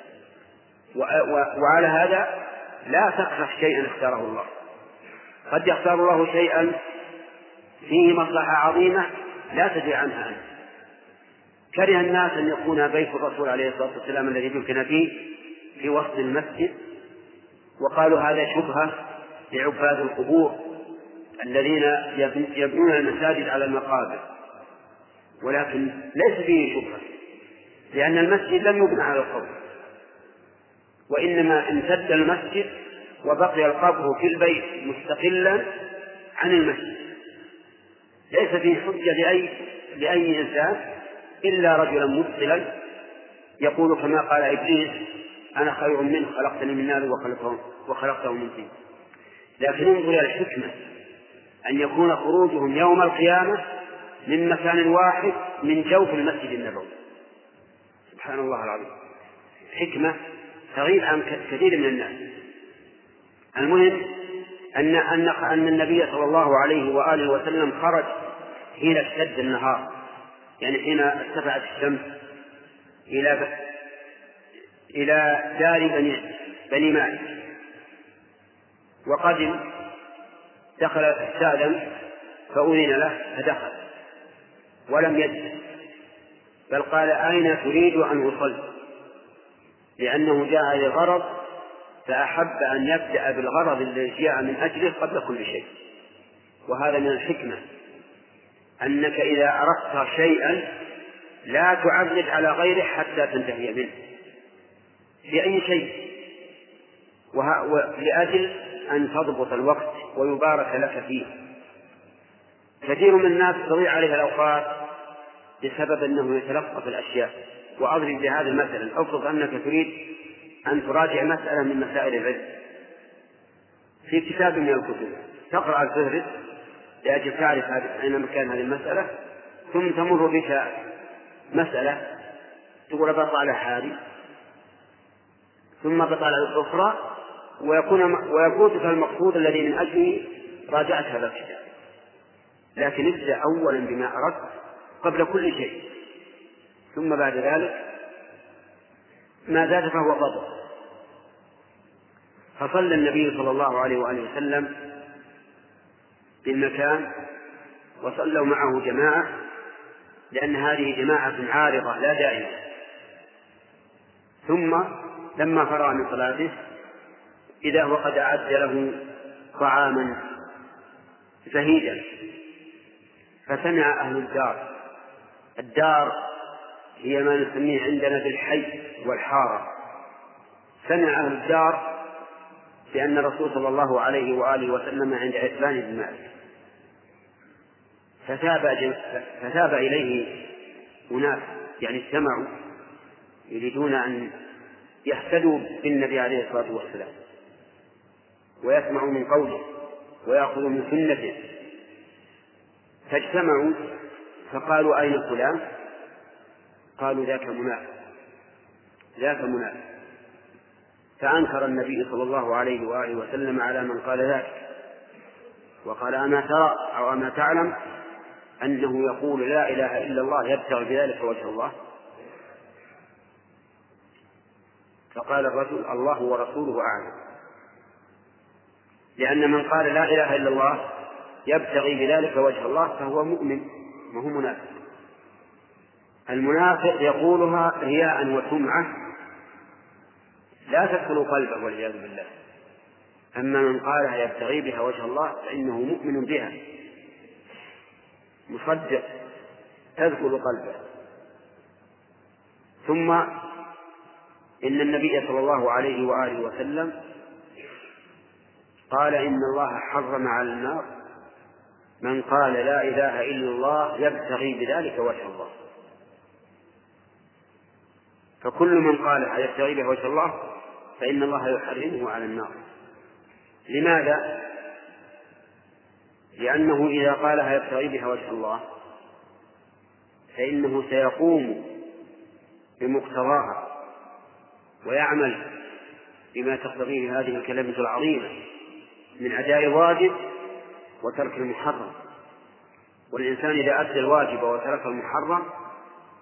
S2: وعلى هذا لا تخشف شيئا اختاره الله قد يختار الله شيئا فيه مصلحة عظيمة لا تدري عنها أنت كره الناس أن يكون بيت الرسول عليه الصلاة والسلام الذي دفن فيه في وسط المسجد وقالوا هذا شبهة لعباد القبور الذين يبنون المساجد على المقابر ولكن ليس فيه شبهة لأن المسجد لم يبنى على القبر وإنما امتد المسجد وبقي القبر في البيت مستقلا عن المسجد ليس فيه حجة لأي لأي إنسان إلا رجلا مبطلا يقول كما قال إبليس أنا خير منه خلقتني من نار وخلقته, وخلقته من طين لكن انظر إلى الحكمة أن يكون خروجهم يوم القيامة من مكان واحد من جوف المسجد النبوي سبحان الله العظيم حكمة تغيب عن كثير من الناس المهم أن أن أن النبي صلى الله عليه وآله وسلم خرج حين اشتد النهار يعني حين ارتفعت الشمس إلى إلى دار بني بني مالك وقدم دخل استأذن فأذن له فدخل ولم يدخل بل قال أين تريد أن أصلي لأنه جاء لغرض فأحب أن يبدأ بالغرض الذي جاء من أجله قبل كل شيء وهذا من الحكمة أنك إذا أردت شيئا لا تعرض على غيره حتى تنتهي منه أي شيء لأجل أن تضبط الوقت ويبارك لك فيه كثير من الناس تضيع عليه الأوقات بسبب أنه يتلقف الأشياء وأضرب بهذا المثل افرض أنك تريد أن تراجع مسألة من مسائل العلم في كتاب من الكتب تقرأ الفهرس لأجل تعرف أين مكان هذه المسألة ثم تمر بك مسألة تقول بطالة هذه ثم بطالة أخرى ويكون في المقصود الذي من أجله راجعت هذا الكتاب لكن ابدأ أولا بما أردت قبل كل شيء ثم بعد ذلك ما زاد فهو فضل فصلى النبي صلى الله عليه وآله وسلم بالمكان وصلوا معه جماعة لأن هذه جماعة عارضة لا داعي ثم لما فرغ من صلاته إذا هو قد أعد له طعاما شهيدا فسمع أهل الدار الدار هي ما نسميه عندنا بالحي والحارة سمع أهل الدار بأن الرسول صلى الله عليه وآله وسلم عند عتبان بن مالك فتاب, فتاب إليه أناس يعني اجتمعوا يريدون أن يهتدوا بالنبي عليه الصلاة والسلام ويسمعوا من قوله ويأخذوا من سنته فاجتمعوا فقالوا أين فلان؟ قالوا ذاك منافق ذاك منافق فأنكر النبي صلى الله عليه وآله وسلم على من قال ذلك وقال أما ترى أو أما تعلم أنه يقول لا إله إلا الله يبتغي بذلك وجه الله فقال الرجل الله ورسوله أعلم لأن من قال لا إله إلا الله يبتغي بذلك وجه الله فهو مؤمن وهو منافق المنافق يقولها رياء وسمعة لا تدخل قلبه والعياذ بالله أما من قالها يبتغي بها وجه الله فإنه مؤمن بها مصدق تدخل قلبه ثم إن النبي صلى الله عليه وآله وسلم قال إن الله حرم على النار من قال لا إله إلا الله يبتغي بذلك وجه الله فكل من قالها يبتغي به وجه الله فإن الله يحرمه على النار لماذا؟ لأنه إذا قالها يبتغي بها وجه الله فإنه سيقوم بمقتضاها ويعمل بما تقتضيه هذه الكلمة العظيمة من أداء الواجب وترك المحرم والإنسان إذا أدى الواجب وترك المحرم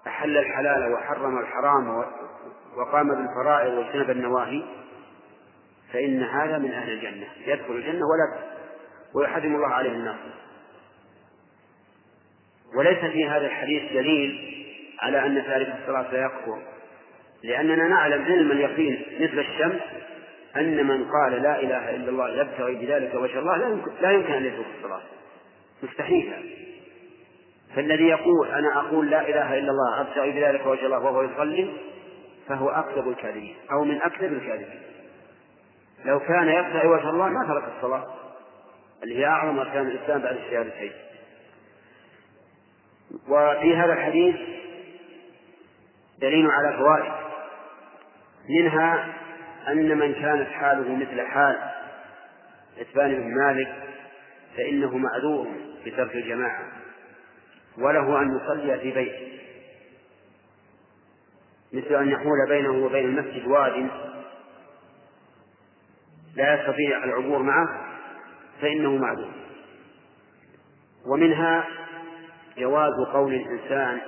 S2: أحل الحلال وحرم الحرام وقام بالفرائض واجتنب النواهي فإن هذا من أهل الجنة يدخل الجنة ولا ويحرم الله عليه النار وليس في هذا الحديث دليل على أن تارك الصلاة سيكفر لأننا نعلم علم اليقين مثل الشمس أن من قال لا إله إلا الله يبتغي بذلك وجه الله لا يمكن, لا يمكن أن يترك الصلاة مستحيل فالذي يقول أنا أقول لا إله إلا الله أبتغي بذلك وجه الله وهو يصلي فهو أكذب الكاذبين أو من أكذب الكاذبين لو كان يخدع وجه الله ما ترك الصلاة اللي هي أعظم أركان الإسلام بعد الشهادتين وفي هذا الحديث دليل على فوائد منها أن من كانت حاله مثل حال عتبان بن مالك فإنه معذور بترك الجماعة وله أن يصلي في بيته مثل أن يحول بينه وبين المسجد واد لا يستطيع العبور معه فإنه معذور ومنها جواز قول الإنسان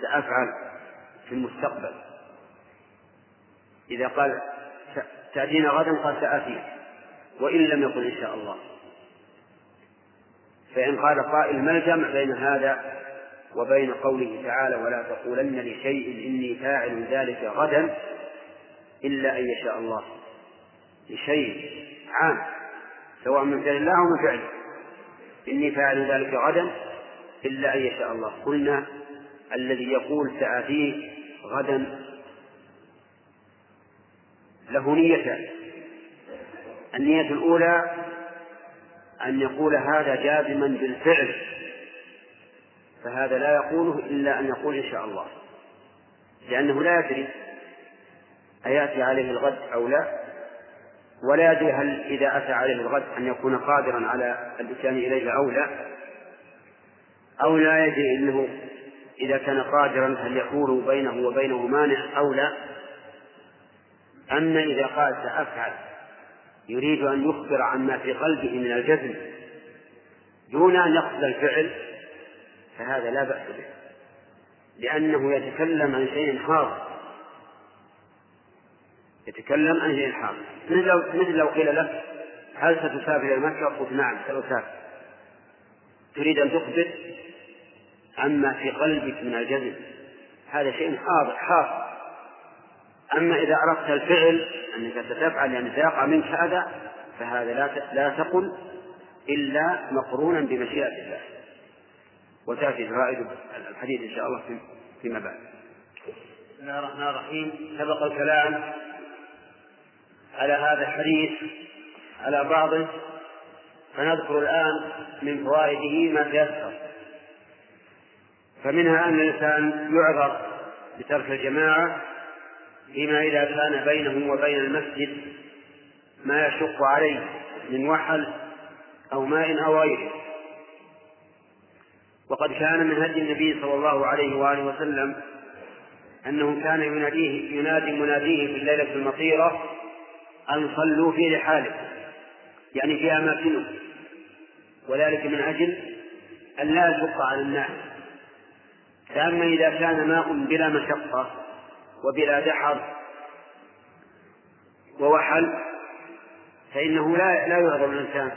S2: سأفعل في المستقبل إذا قال تأتينا غدا قال سآتي وإن لم يقل إن شاء الله فإن قال قائل ما الجمع بين هذا وبين قوله تعالى ولا تقولن لشيء إني فاعل ذلك غدا إلا أن يشاء الله لشيء عام سواء من فعل الله أو من فعله إني فاعل ذلك غدا إلا أن يشاء الله قلنا الذي يقول سآتيه غدا له نيتان النية الأولى أن يقول هذا جازما بالفعل فهذا لا يقوله إلا أن يقول إن شاء الله لأنه لا يدري أيأتي عليه الغد أو لا ولا يدري هل إذا أتى عليه الغد أن يكون قادرا على الإتيان إليه أو لا أو لا يدري أنه إذا كان قادرا هل يكون بينه وبينه مانع أو لا أما إذا قال سأفعل يريد أن يخبر عما في قلبه من الجزم دون أن يقصد الفعل فهذا لا بأس به لأنه يتكلم عن شيء حاضر يتكلم عن شيء حاضر مثل لو, مثل لو قيل لك هل ستسافر إلى مكة؟ قلت نعم سأسافر تريد أن تخبر عما في قلبك من الجذب هذا شيء حاضر حاضر أما إذا أردت الفعل أنك ستفعل يعني سيقع منك هذا فهذا لا لا تقل إلا مقرونا بمشيئة الله وتأتي فوائد الحديث إن شاء الله فيما بعد
S4: بسم الله الرحمن الرحيم سبق الكلام على هذا الحديث على بعضه فنذكر الآن من فوائده ما تيسر فمنها أن الإنسان يعذر بترك الجماعة فيما إذا كان بينه وبين المسجد ما يشق عليه من وحل أو ماء أو غيره وقد كان من هدي النبي صلى الله عليه وآله وسلم أنه كان يناديه ينادي مناديه في الليلة المطيرة أن صلوا في رحاله يعني في أماكنه وذلك من أجل أن لا يشق على الناس فأما إذا كان ماء بلا مشقة وبلا دحر ووحل فإنه لا لا يعذر الإنسان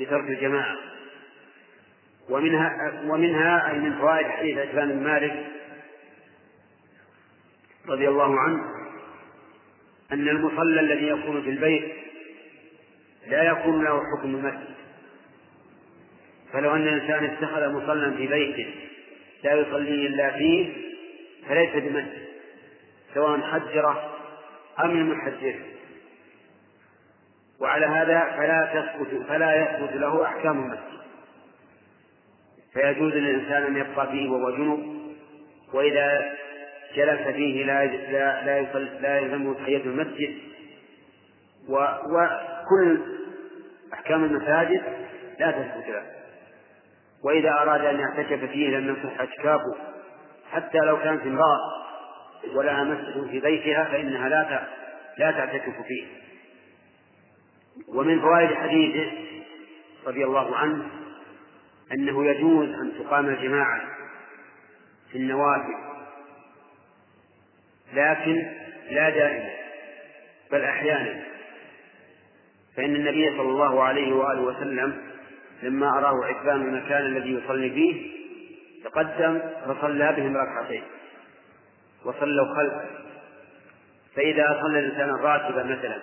S4: بترك الجماعة ومنها ومنها أي من فوائد حديث عثمان بن مالك رضي الله عنه أن المصلى الذي يكون في البيت لا يكون له حكم المسجد فلو أن الإنسان اتخذ مصلى في بيته لا يصلي إلا فيه فليس بمسجد سواء حجره أم المحجر وعلى هذا فلا تثبت فلا يثبت له أحكام المسجد فيجوز للإنسان أن يبقى فيه وهو جنب وإذا جلس فيه لا لا لا, لا يلزمه تحية المسجد و وكل أحكام المساجد لا تثبت له وإذا أراد أن يعتكف فيه لم يصح اعتكافه حتى لو كانت امرأة ولها مسجد في بيتها فإنها لا لا تعتكف فيه ومن فوائد حديثه رضي الله عنه أنه يجوز أن تقام الجماعة في النوافل لكن لا دائما بل أحيانا فإن النبي صلى الله عليه وآله وسلم لما أراه عتبان المكان الذي يصلي فيه تقدم فصلى بهم ركعتين وصلوا خلفه فإذا صلى الإنسان الراتبة مثلا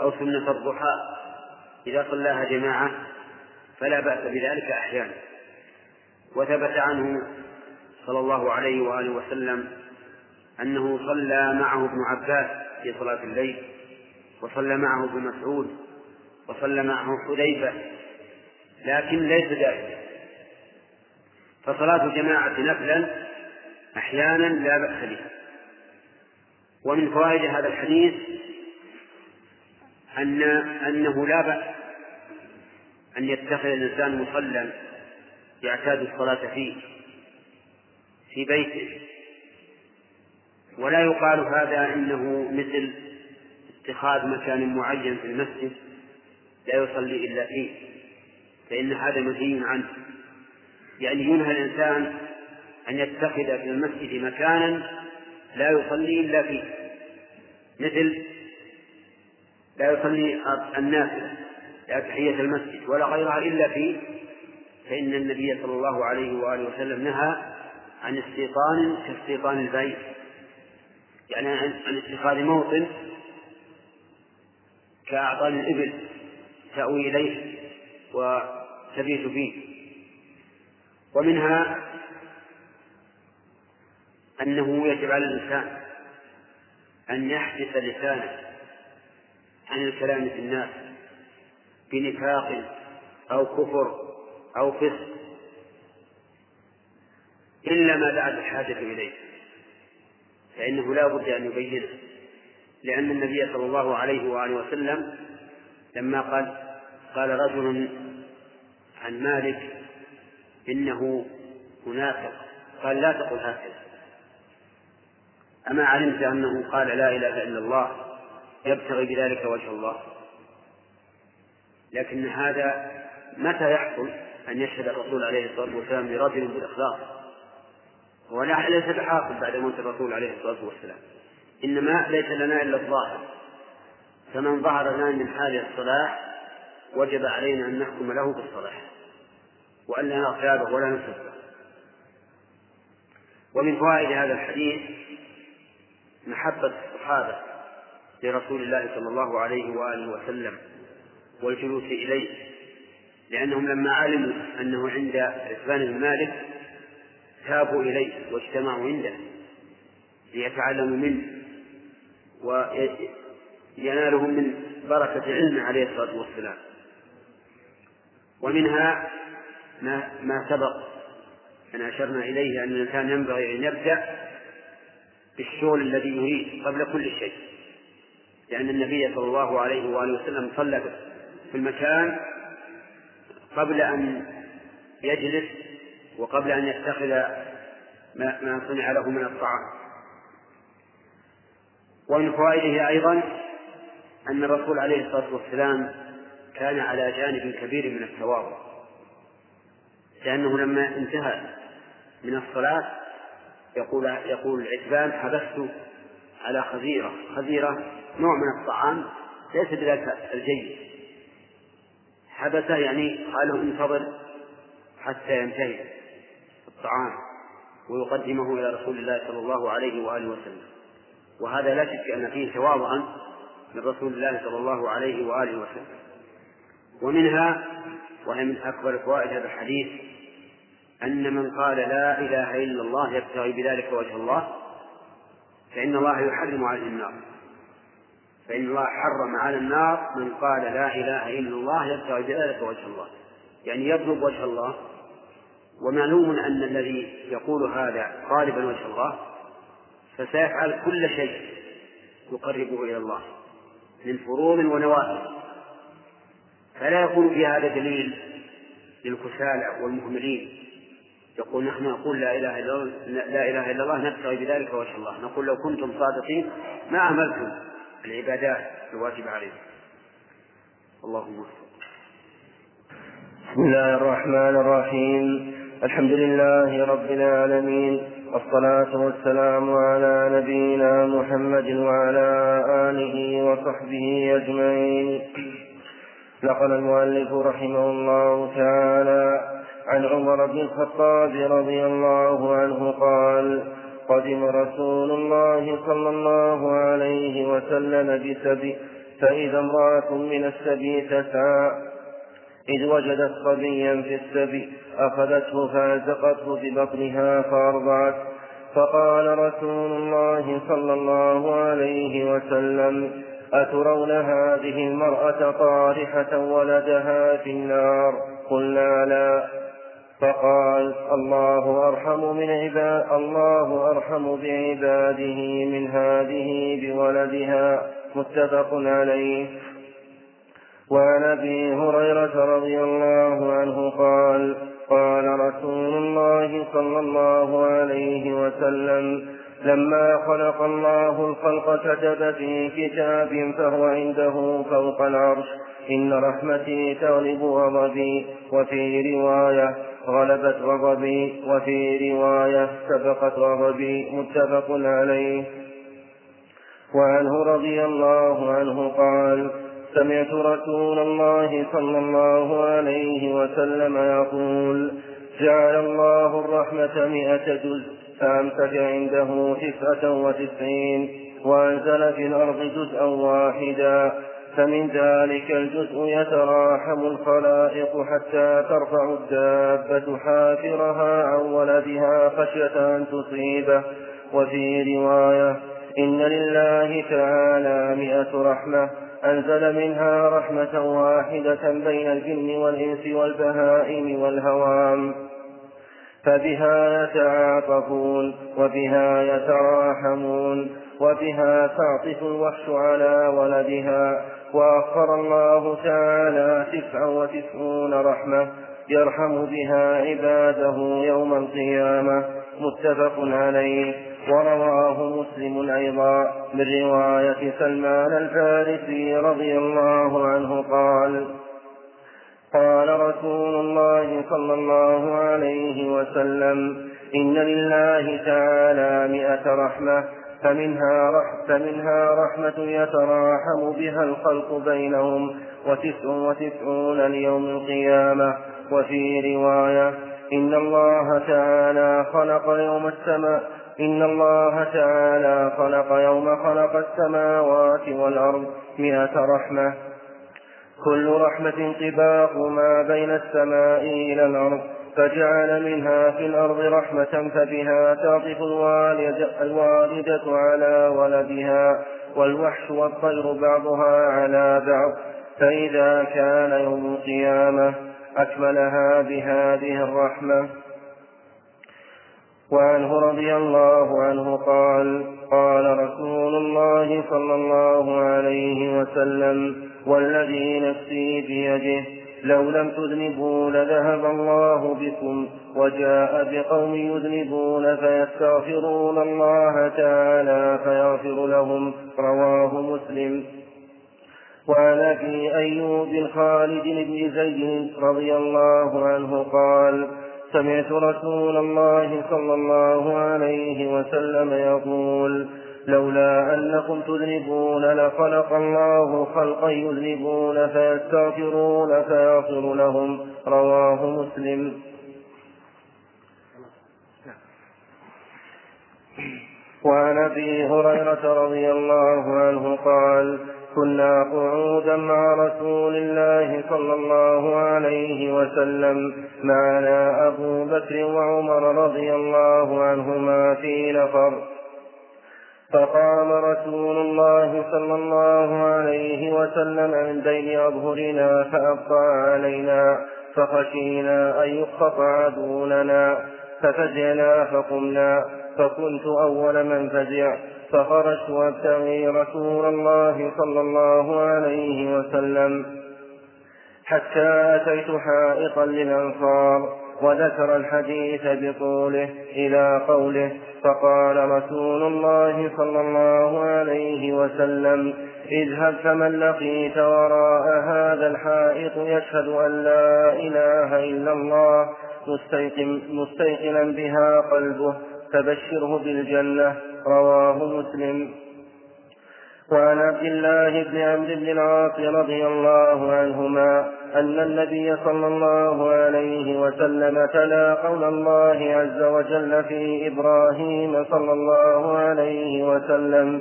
S4: أو سنة الضحى إذا صلاها جماعة فلا بأس بذلك أحيانا وثبت عنه صلى الله عليه وآله وسلم أنه صلى معه ابن عباس في صلاة الليل وصلى معه ابن مسعود وصلى معه حذيفة لكن ليس دائما فصلاة الجماعة نفلا أحيانا لا بأس بها ومن فوائد هذا الحديث أن أنه لا بأس أن يتخذ الإنسان مصلى يعتاد الصلاة فيه في بيته ولا يقال هذا إنه مثل اتخاذ مكان معين في المسجد لا يصلي إلا فيه فإن هذا منهي عنه يعني ينهى الإنسان أن يتخذ في المسجد مكانا لا يصلي إلا فيه مثل لا يصلي الناس لا تحية المسجد ولا غيرها إلا في فإن النبي صلى الله عليه وآله وسلم نهى عن استيطان كاستيطان البيت يعني عن اتخاذ موطن كأعطان الإبل تأوي إليه وتبيت فيه ومنها أنه يجب على الإنسان أن يحدث لسانه عن الكلام في الناس بنفاق أو كفر أو فسق إلا ما دعت الحاجة إليه فإنه لا بد أن يبينه لأن النبي صلى الله عليه وآله وسلم لما قال قال رجل عن مالك إنه منافق قال لا تقل هكذا أما علمت أنه قال لا إله إلا الله يبتغي بذلك وجه الله لكن هذا متى يحصل أن يشهد الرسول عليه الصلاة والسلام لرجل بالإخلاص ولا ليس بحاصل بعد موت الرسول عليه الصلاة والسلام إنما ليس لنا إلا الظاهر فمن ظهر لنا من حال الصلاح وجب علينا أن نحكم له بالصلاح وأن لا نغتابه ولا نسبه ومن فوائد هذا الحديث محبة الصحابة لرسول الله صلى الله عليه وآله وسلم والجلوس إليه لأنهم لما علموا أنه عند عثمان بن مالك تابوا إليه واجتمعوا عنده ليتعلموا منه وينالهم من بركة علمه عليه الصلاة والسلام ومنها ما, ما سبق أن أشرنا إليه أن الإنسان ينبغي أن يبدأ بالشغل الذي يريد قبل كل شيء لأن النبي صلى الله عليه وآله وسلم صلى في المكان قبل أن يجلس وقبل أن يتخذ ما صنع له من الطعام ومن فوائده أيضا أن الرسول عليه الصلاة والسلام كان على جانب كبير من التواضع لأنه لما انتهى من الصلاة يقول يقول العتبان حبست على خزيرة خزيرة نوع من الطعام ليس بذلك الجيد حدث يعني قال له انتظر حتى ينتهي الطعام ويقدمه إلى رسول الله صلى الله عليه وآله وسلم وهذا لا شك أن فيه تواضعا من رسول الله صلى الله عليه وآله وسلم ومنها وهي من أكبر فوائد هذا الحديث أن من قال لا إله إلا الله يبتغي بذلك وجه الله فإن الله يحرم عليه النار فإن الله حرم على النار من قال لا إله إلا الله يبتغي بذلك وجه الله يعني يطلب وجه الله ومعلوم أن الذي يقول هذا طالبا وجه الله فسيفعل كل شيء يقربه إلى الله من فروض ونوافل فلا يكون في هذا دليل للكسالى والمهملين يقول نحن نقول لا إله إلا الله لا إله إلا الله نبتغي بذلك وجه الله نقول لو كنتم صادقين ما عملتم العبادات الواجبة عليه الله يوفق بسم الله الرحمن الرحيم الحمد لله رب العالمين والصلاة والسلام على نبينا محمد وعلى آله وصحبه أجمعين نقل المؤلف رحمه الله تعالى عن عمر بن الخطاب رضي الله عنه قال قدم رسول الله صلى الله عليه وسلم بسبي فإذا امرأة من السبي تسعى إذ وجدت صبيا في السبي أخذته فازقته ببطنها فأرضعت فقال رسول الله صلى الله عليه وسلم أترون هذه المرأة طارحة ولدها في النار قلنا لا فقال الله أرحم من عباد الله أرحم بعباده من هذه بولدها متفق عليه وعن ابي هريره رضي الله عنه قال قال رسول الله صلى الله عليه وسلم لما خلق الله الخلق كتب في كتاب فهو عنده فوق العرش ان رحمتي تغلب غضبي وفي روايه غلبت غضبي وفي رواية سبقت غضبي متفق عليه وعنه رضي الله عنه قال سمعت رسول الله صلى الله عليه وسلم يقول جعل الله الرحمة مئة جزء فأمسك عنده تسعة وتسعين وأنزل في الأرض جزءا واحدا فمن ذلك الجزء يتراحم الخلائق حتى ترفع الدابة حافرها عن ولدها خشية أن تصيبه وفي رواية إن لله تعالى مئة
S5: رحمة أنزل منها رحمة واحدة بين الجن
S4: والإنس
S5: والبهائم والهوام فبها يتعاطفون وبها يتراحمون وبها تعطف الوحش على ولدها وأخر الله تعالى تسع وتسعون رحمة يرحم بها عباده يوم القيامة متفق عليه ورواه مسلم أيضا من رواية سلمان الفارسي رضي الله عنه قال قال رسول الله صلى الله عليه وسلم إن لله تعالى مئة رحمة فمنها فمنها رحمة يتراحم بها الخلق بينهم وتسع وتسعون ليوم القيامة وفي رواية إن الله تعالى خلق يوم السماء إن الله تعالى خلق يوم خلق السماوات والأرض مئة رحمة كل رحمة طباق ما بين السماء إلى الأرض فجعل منها في الأرض رحمة فبها تعطف الوالدة, على ولدها والوحش والطير بعضها على بعض فإذا كان يوم القيامة أكملها بهذه الرحمة وعنه رضي الله عنه قال قال رسول الله صلى الله عليه وسلم والذي نفسي بيده لو لم تذنبوا لذهب الله بكم وجاء بقوم يذنبون فيستغفرون الله تعالى فيغفر لهم رواه مسلم وعن ابي ايوب خالد بن زيد رضي الله عنه قال سمعت رسول الله صلى الله عليه وسلم يقول لولا أنكم تذنبون لخلق الله خلقا يذنبون فيستغفرون فيغفر لهم رواه مسلم وعن ابي هريره رضي الله عنه قال كنا قعودا مع رسول الله صلى الله عليه وسلم معنا ابو بكر وعمر رضي الله عنهما في نفر فقام رسول الله صلى الله عليه وسلم من بين أظهرنا فأبقى علينا فخشينا أن يخطف عدونا ففزعنا فقمنا فكنت أول من فزع فخرجت أبتغي رسول الله صلى الله عليه وسلم حتى أتيت حائطا للأنصار وذكر الحديث بطوله إلى قوله فقال رسول الله صلى الله عليه وسلم اذهب فمن لقيت وراء هذا الحائط يشهد أن لا إله إلا الله مستيقن مستيقنا بها قلبه فبشره بالجنة رواه مسلم وعن عبد الله بن عمرو بن العاص رضي الله عنهما أن النبي صلى الله عليه وسلم تلا قول الله عز وجل في إبراهيم صلى الله عليه وسلم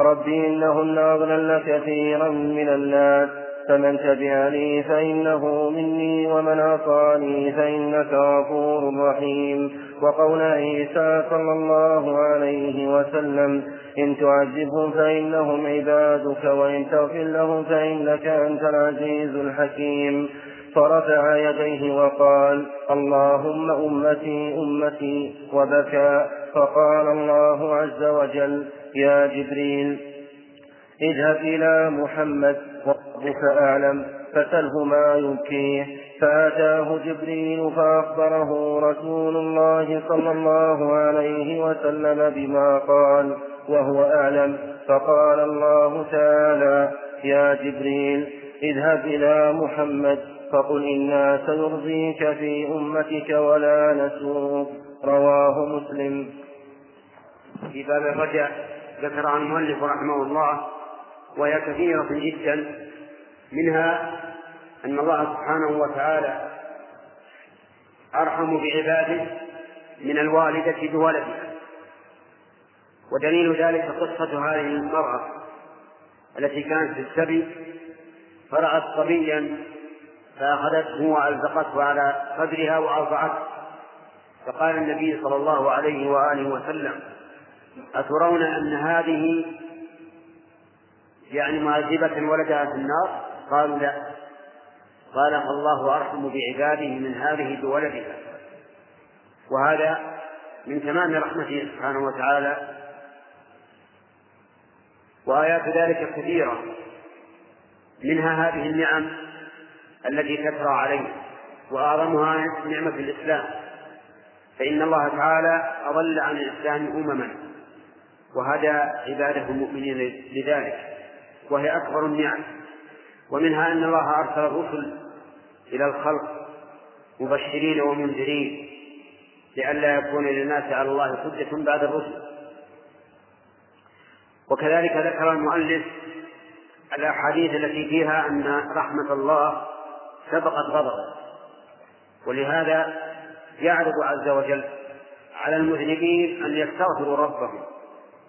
S5: ربي إنهن أضلل كثيرا من الناس فمن تبعني فإنه مني ومن عصاني فإنك غفور رحيم وقول عيسى صلى الله عليه وسلم إن تعذبهم فإنهم عبادك وإن تغفر لهم فإنك أنت العزيز الحكيم فرفع يديه وقال اللهم أمتي أمتي وبكى فقال الله عز وجل يا جبريل اذهب إلى محمد وربك أعلم فسله ما يبكيه فأتاه جبريل فأخبره رسول الله صلى الله عليه وسلم بما قال وهو أعلم فقال الله تعالى يا جبريل اذهب إلى محمد فقل إنا سنرضيك في أمتك ولا نسوك رواه مسلم
S4: في باب الرجع ذكر عن المؤلف رحمه الله وهي كثيرة جدا منها أن الله سبحانه وتعالى أرحم بعباده من الوالدة بولدها ودليل ذلك قصة هذه المرأة التي كانت في السبي فرأت صبيا فأخذته وألزقته على صدرها وأرضعته فقال النبي صلى الله عليه وآله وسلم أترون أن هذه يعني معذبة ولدها في النار قالوا لا قال فالله أرحم بعباده من هذه بولدها وهذا من تمام رحمته سبحانه وتعالى وآيات ذلك كثيرة منها هذه النعم التي تترى عليه وأعظمها نعمة الإسلام فإن الله تعالى أضل عن الإسلام أمما وهدى عباده المؤمنين لذلك وهي أكبر النعم ومنها أن الله أرسل الرسل إلى الخلق مبشرين ومنذرين لئلا يكون للناس على الله حجة بعد الرسل وكذلك ذكر المؤلف الأحاديث التي فيها أن رحمة الله سبقت غضبه ولهذا يعرض عز وجل على المذنبين أن يستغفروا ربهم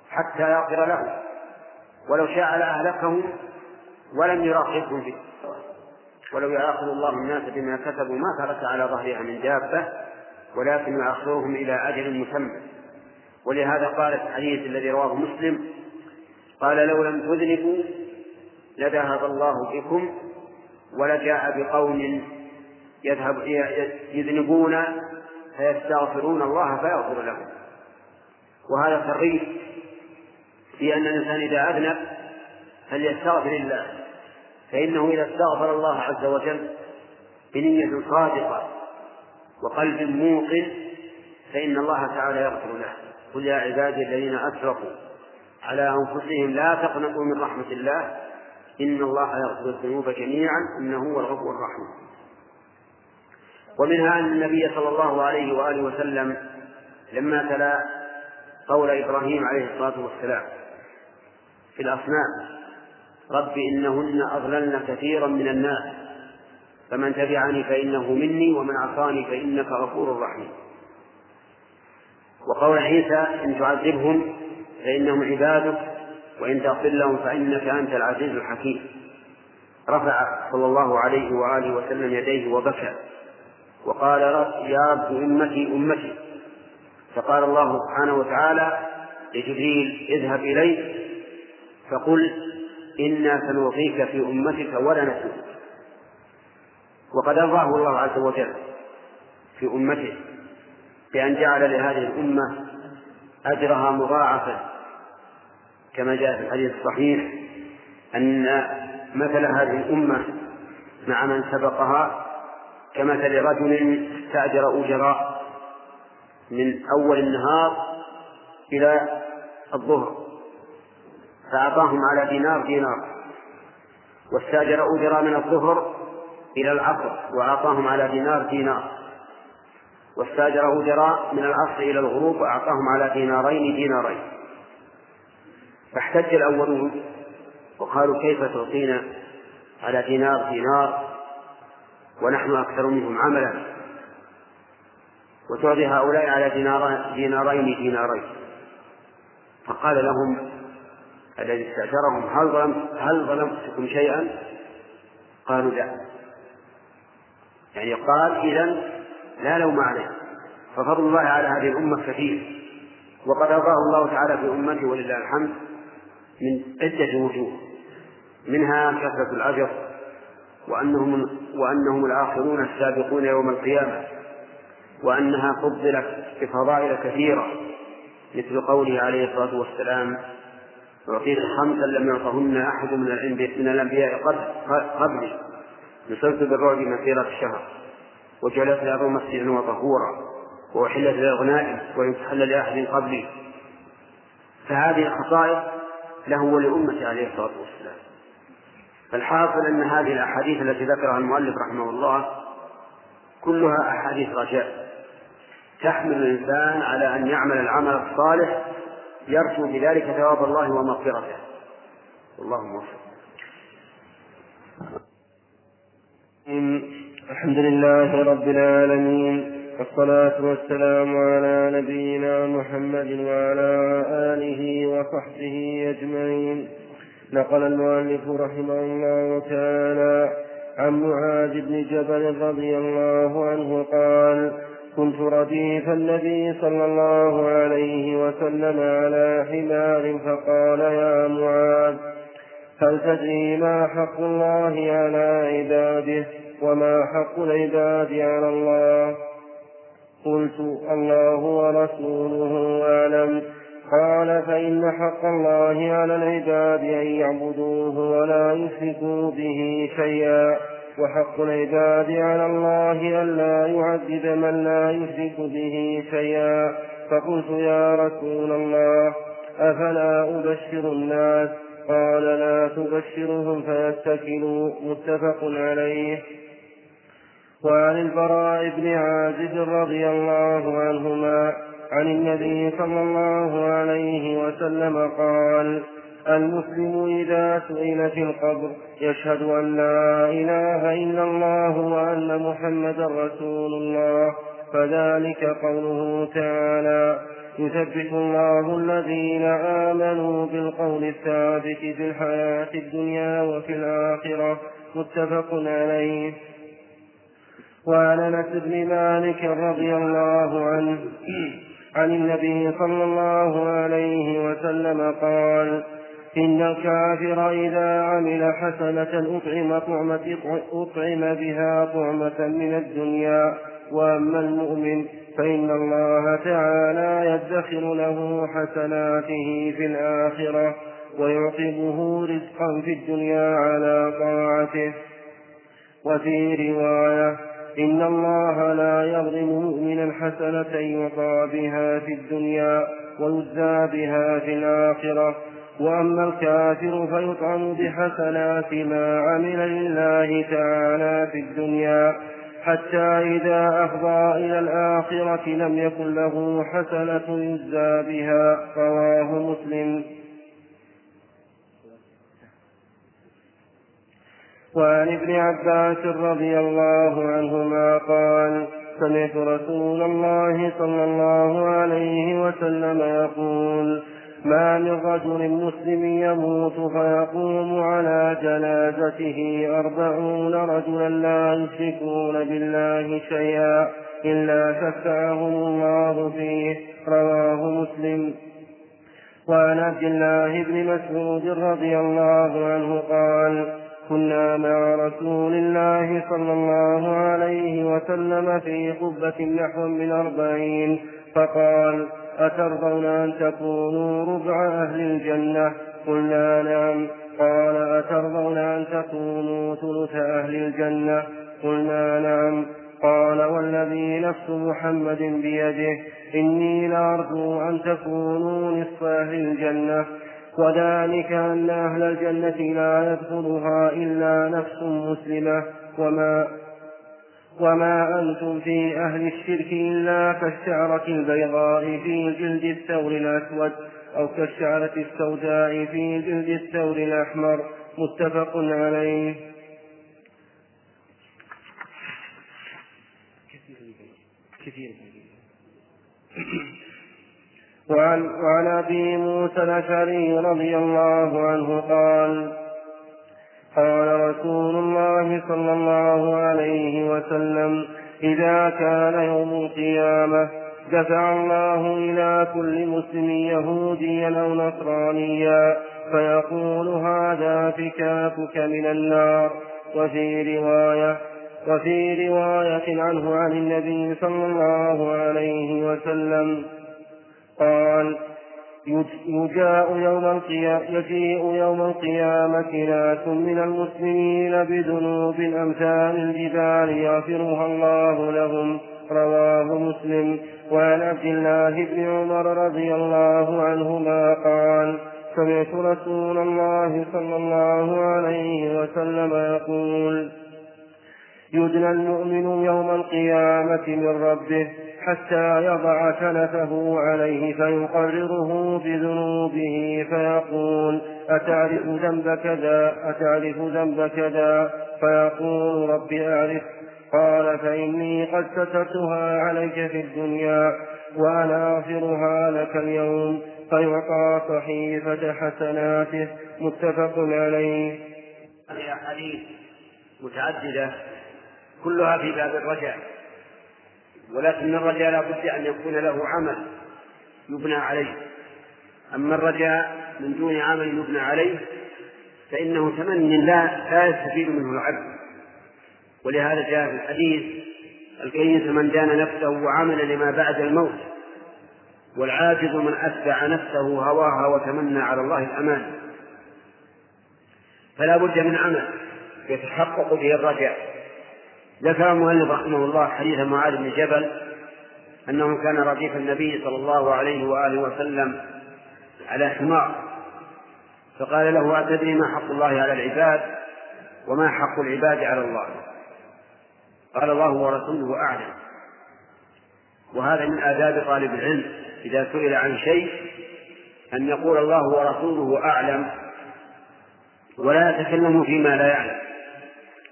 S4: حتى يغفر لهم ولو شاء لأهلكهم ولم يراقبهم به ولو يؤاخذ الله الناس بما كسبوا ما ترك على ظهرها من دابة ولكن يؤخرهم إلى أجل مسمى ولهذا قال الحديث الذي رواه مسلم قال لو لم تذنبوا لذهب الله بكم ولجاء بقوم يذهب يذنبون فيستغفرون الله فيغفر لهم وهذا صريح في أن الإنسان إذا أذنب فليستغفر الله فإنه إذا استغفر الله عز وجل بنية صادقة وقلب موقن فإن الله تعالى يغفر له قل يا عبادي الذين أسرفوا على أنفسهم لا تقنطوا من رحمة الله إن الله يغفر الذنوب جميعا إنه هو الغفور الرحيم ومنها أن النبي صلى الله عليه وآله وسلم لما تلا قول إبراهيم عليه الصلاة والسلام في الأصنام رب إنهن أضللن كثيرا من الناس فمن تبعني فإنه مني ومن عصاني فإنك غفور رحيم وقول عيسى إن تعذبهم فإنهم عبادك وإن تغفر لهم فإنك أنت العزيز الحكيم رفع صلى الله عليه وآله وسلم يديه وبكى وقال رب يا رب أمتي أمتي فقال الله سبحانه وتعالى لجبريل اذهب إليه فقل إنا سنعطيك في أمتك ولا نسوك وقد أرضاه الله عز وجل في أمته بأن جعل لهذه الأمة أجرها مضاعفا كما جاء في الحديث الصحيح أن مثل هذه الأمة مع من سبقها كمثل رجل استأجر أجراء من أول النهار إلى الظهر فأعطاهم على دينار دينار واستأجر أجرا من الظهر إلى العصر وأعطاهم على دينار دينار واستأجر أجرا من العصر إلى الغروب وأعطاهم على دينارين دينارين فاحتج الأولون وقالوا كيف تعطينا على دينار دينار ونحن أكثر منهم عملا وتعطي هؤلاء على دينار دينارين دينارين فقال لهم الذي استأجرهم هل ظلم هل ظلمتكم شيئا؟ قالوا لا يعني قال إذا لا لوم عليه ففضل الله على هذه الأمة كثير وقد أرضاه الله تعالى في أمته ولله الحمد من عدة وجوه منها كثرة الأجر وأنهم وأنهم الآخرون السابقون يوم القيامة وأنها فضلت بفضائل كثيرة مثل قوله عليه الصلاة والسلام أعطيت خمسا لم يعطهن أحد من من الأنبياء قبلي نصرت بالرعب مسيرة الشهر وجعلت الأرض مسجدا وطهورا وأحلت لأغنائي ولم تحل لأحد قبلي فهذه الخصائص له ولأمة عليه الصلاة والسلام الحاصل أن هذه الأحاديث التي ذكرها المؤلف رحمه الله كلها أحاديث رجاء تحمل الإنسان على أن يعمل العمل الصالح يرجو بذلك ثواب الله ومغفرته والله موفق
S5: الحمد لله رب العالمين والصلاة والسلام على نبينا محمد وعلى آله وصحبه أجمعين نقل المؤلف رحمه الله تعالى عن معاذ بن جبل رضي الله عنه قال كنت رديف النبي صلى الله عليه وسلم على حمار فقال يا معاذ هل تدري ما حق الله على عباده وما حق العباد على الله قلت الله ورسوله اعلم قال فان حق الله على العباد ان يعبدوه ولا يشركوا به شيئا وحق العباد على الله ألا يعذب من لا يشرك به شيئا فقلت يا رسول الله أفلا أبشر الناس قال لا تبشرهم فيتكلوا متفق عليه وعن البراء بن عازب رضي الله عنهما عن النبي صلى الله عليه وسلم قال المسلم إذا سئل في القبر يشهد أن لا إله إلا الله وأن محمدا رسول الله فذلك قوله تعالى يثبت الله الذين آمنوا بالقول الثابت في الحياة الدنيا وفي الآخرة متفق عليه وعن انس بن مالك رضي الله عنه عن النبي صلى الله عليه وسلم قال إن الكافر إذا عمل حسنة أطعم طعمة أطعم بها طعمة من الدنيا وأما المؤمن فإن الله تعالى يدخر له حسناته في الآخرة ويعقبه رزقا في الدنيا على طاعته وفي رواية إن الله لا يظلم مؤمنا حسنة يعطى بها في الدنيا ويجزى بها في الآخرة وأما الكافر فيطعم بحسنات ما عمل لله تعالى في الدنيا حتى إذا أفضى إلى الآخرة لم يكن له حسنة يجزى بها رواه مسلم وعن ابن عباس رضي الله عنهما قال سمعت رسول الله صلى الله عليه وسلم يقول ما من رجل مسلم يموت فيقوم على جنازته أربعون رجلا لا يشركون بالله شيئا إلا شفعهم الله فيه رواه مسلم وعن عبد الله بن مسعود رضي الله عنه قال كنا مع رسول الله صلى الله عليه وسلم في قبة نحو من أربعين فقال أترضون أن تكونوا ربع أهل الجنة قلنا نعم قال أترضون أن تكونوا ثلث أهل الجنة قلنا نعم قال والذي نفس محمد بيده إني لأرجو أن تكونوا نصف أهل الجنة وذلك أن أهل الجنة لا يدخلها إلا نفس مسلمة وما وما أنتم في أهل الشرك إلا كالشعرة البيضاء في جلد الثور الأسود أو كالشعرة السوداء في جلد الثور الأحمر متفق عليه كثير وعن, وعن أبي موسى الأشعري رضي الله عنه قال قال رسول الله صلى الله عليه وسلم إذا كان يوم القيامة دفع الله إلى كل مسلم يهوديا أو نصرانيا فيقول هذا فكاكك من النار وفي رواية وفي رواية عنه عن النبي صلى الله عليه وسلم قال يجاء يوم يجيء يوم القيامة ناس من المسلمين بذنوب أمثال الجبال يغفرها الله لهم رواه مسلم وعن عبد الله بن عمر رضي الله عنهما قال سمعت رسول الله صلى الله عليه وسلم يقول يدنى المؤمن يوم القيامة من ربه حتى يضع تلفه عليه فيقرره بذنوبه فيقول أتعرف ذنب كذا أتعرف ذنب كذا فيقول رب أعرف قال فإني قد سترتها عليك في الدنيا وأنا أغفرها لك اليوم فيعطى صحيفة حسناته متفق عليه
S4: هذه أحاديث متعددة كلها في باب الرجع ولكن الرجاء لا بد أن يكون له عمل يبنى عليه أما الرجاء من دون عمل يبنى عليه فإنه تمني لا لا يستفيد منه العبد ولهذا جاء في الحديث الكيس من دان نفسه وعمل لما بعد الموت والعاجز من أتبع نفسه هواها وتمنى على الله الأمان فلا بد من عمل يتحقق به الرجاء ذكر المؤلف رحمه الله حديث معاذ بن جبل أنه كان رديف النبي صلى الله عليه وآله وسلم على حمار فقال له أتدري ما حق الله على العباد وما حق العباد على الله قال الله ورسوله أعلم وهذا من آداب طالب العلم إذا سئل عن شيء أن يقول الله ورسوله أعلم ولا يتكلم فيما لا يعلم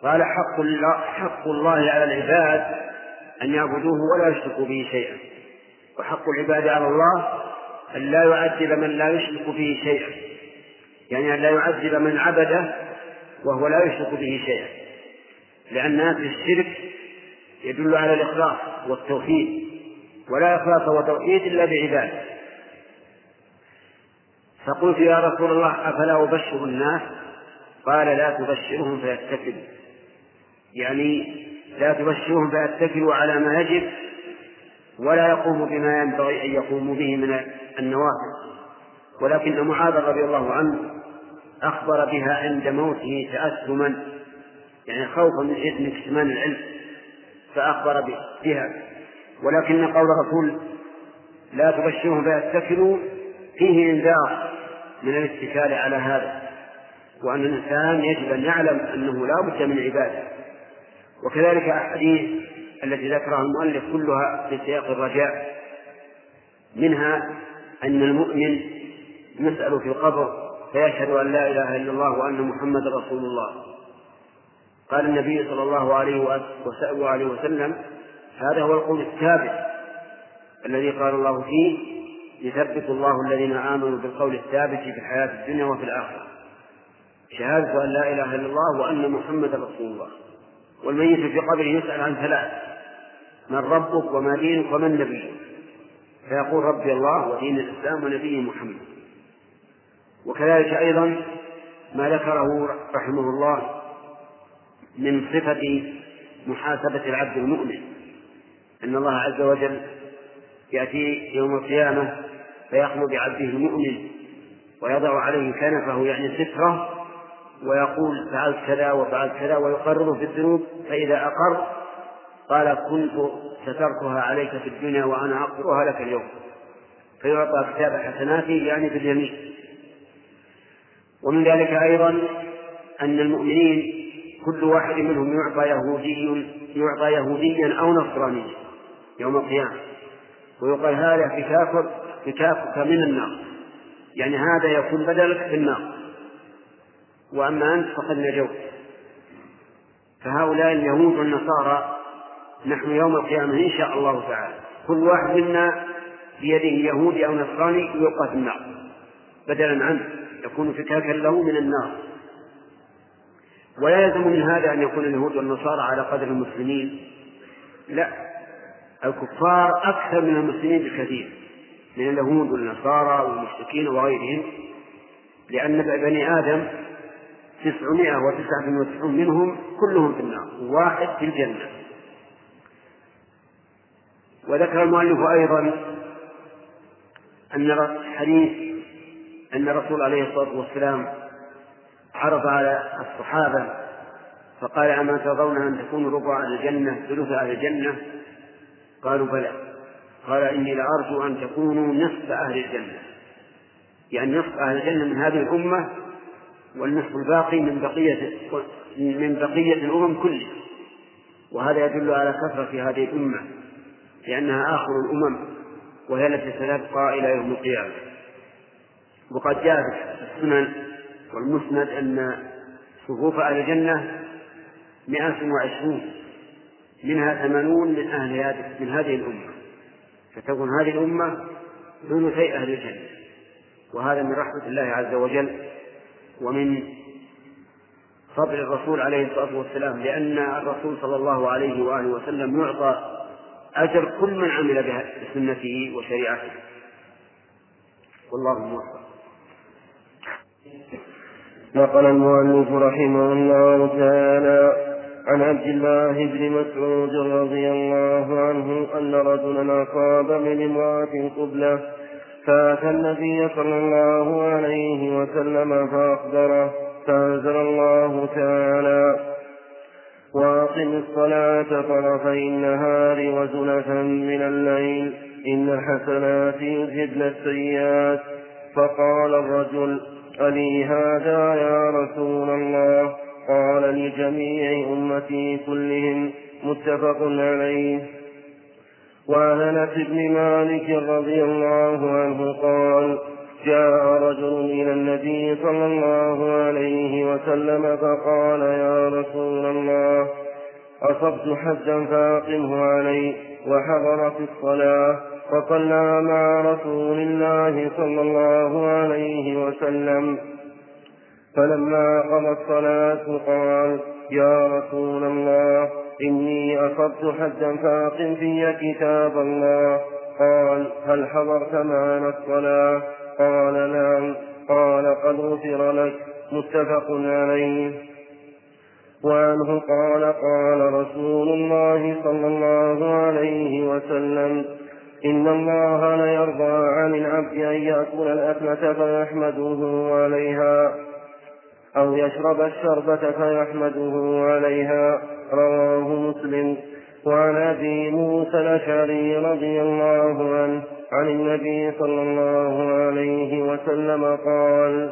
S4: قال حق الله, حق الله على العباد أن يعبدوه ولا يشركوا به شيئا وحق العباد على الله أن لا يعذب من لا يشرك به شيئا يعني أن لا يعذب من عبده وهو لا يشرك به شيئا لأن الشرك يدل على الإخلاص والتوحيد ولا إخلاص وتوحيد إلا بعباده فقلت يا رسول الله أفلا أبشر الناس قال لا تبشرهم فيكتسبوا يعني لا تبشرهم فيتكلوا على ما يجب ولا يقوموا بما ينبغي أن يقوموا به من النوافل ولكن معاذ رضي الله عنه أخبر بها عند موته تأثما يعني خوفا من إذن كتمان العلم فأخبر بها ولكن قول الرسول لا تبشرهم فيتكلوا فيه إنذار من الاتكال على هذا وأن الإنسان يجب أن يعلم أنه لا بد من عبادة وكذلك الحديث التي ذكرها المؤلف كلها في سياق الرجاء منها أن المؤمن يسأل في القبر فيشهد أن لا إله إلا الله وأن محمد رسول الله قال النبي صلى الله عليه وآله وسلم هذا هو القول الثابت الذي قال الله فيه يثبت الله الذين آمنوا بالقول الثابت في الحياة الدنيا وفي الآخرة شهادة أن لا إله إلا الله وأن محمد رسول الله والميت في قبره يسأل عن ثلاث من ربك وما دينك ومن نبيك فيقول ربي الله ودين الإسلام ونبي محمد وكذلك أيضا ما ذكره رحمه الله من صفة محاسبة العبد المؤمن أن الله عز وجل يأتي يوم القيامة فيخلو بعبده المؤمن ويضع عليه كنفه يعني ستره ويقول فعلت كذا وفعلت كذا ويقرره في الذنوب فإذا أقر قال كنت سترتها عليك في الدنيا وأنا أقرها لك اليوم فيعطى كتاب حسناته يعني باليمين ومن ذلك أيضا أن المؤمنين كل واحد منهم يعطى يهودي يعطى يهوديا أو نصرانيا يوم القيامة ويقال هذا كتابك كتابك من النار يعني هذا يكون بدلك في النار وأما أنت فقد نجوت فهؤلاء اليهود والنصارى نحن يوم القيامة إن شاء الله تعالى كل واحد منا بيده يهودي أو نصراني يلقى في النار بدلا عنه يكون فكاكا له من النار ولا يلزم من هذا أن يكون اليهود والنصارى على قدر المسلمين لا الكفار أكثر من المسلمين بكثير من اليهود والنصارى والمشركين وغيرهم لأن بني آدم تسعمائة وتسعة وتسعون منهم كلهم في النار واحد في الجنة وذكر المؤلف أيضا أن حديث أن الرسول عليه الصلاة والسلام عرض على الصحابة فقال أما ترضون أن تكون ربع أهل الجنة ثلث أهل الجنة قالوا بلى قال إني لأرجو أن تكونوا نصف أهل الجنة يعني نصف أهل الجنة من هذه الأمة والنصف الباقي من بقية من بقية الأمم كلها وهذا يدل على كثرة هذه الأمة لأنها آخر الأمم وهي التي ستبقى إلى يوم القيامة وقد جاء في السنن والمسند أن صفوف أهل الجنة مئة وعشرون منها ثمانون من أهل من هذه الأمة فتكون هذه الأمة ثلثي أهل الجنة وهذا من رحمة الله عز وجل ومن فضل الرسول عليه الصلاة والسلام لأن الرسول صلى الله عليه وآله وسلم يعطى أجر كل من عمل بسنته وشريعته والله موفق
S5: نقل المؤلف رحمه الله تعالى عن عبد الله بن مسعود رضي الله عنه أن رجلا أصاب من امرأة قبله فأتى النبي صلى الله عليه وسلم فأخبره فأنزل الله تعالى وأقم الصلاة طرفي النهار وزلفا من الليل إن الحسنات يذهبن السيئات فقال الرجل ألي هذا يا رسول الله قال لجميع أمتي كلهم متفق عليه وعن انس بن مالك رضي الله عنه قال جاء رجل إلى النبي صلى الله عليه وسلم فقال يا رسول الله أصبت حجا فأقمه علي وحضرت الصلاة فصلى مع رسول الله صلى الله عليه وسلم فلما قضى الصلاة قال يا رسول الله إني أصبت حدا فأقم في كتاب الله قال هل حضرت معنا الصلاة قال نعم قال قد غفر لك متفق عليه وعنه قال قال رسول الله صلى الله عليه وسلم إن الله ليرضى عن العبد أن يأكل الأكلة فيحمده عليها أو يشرب الشربة فيحمده عليها رواه مسلم وعن ابي موسى الاشعري رضي الله عنه عن النبي صلى الله عليه وسلم قال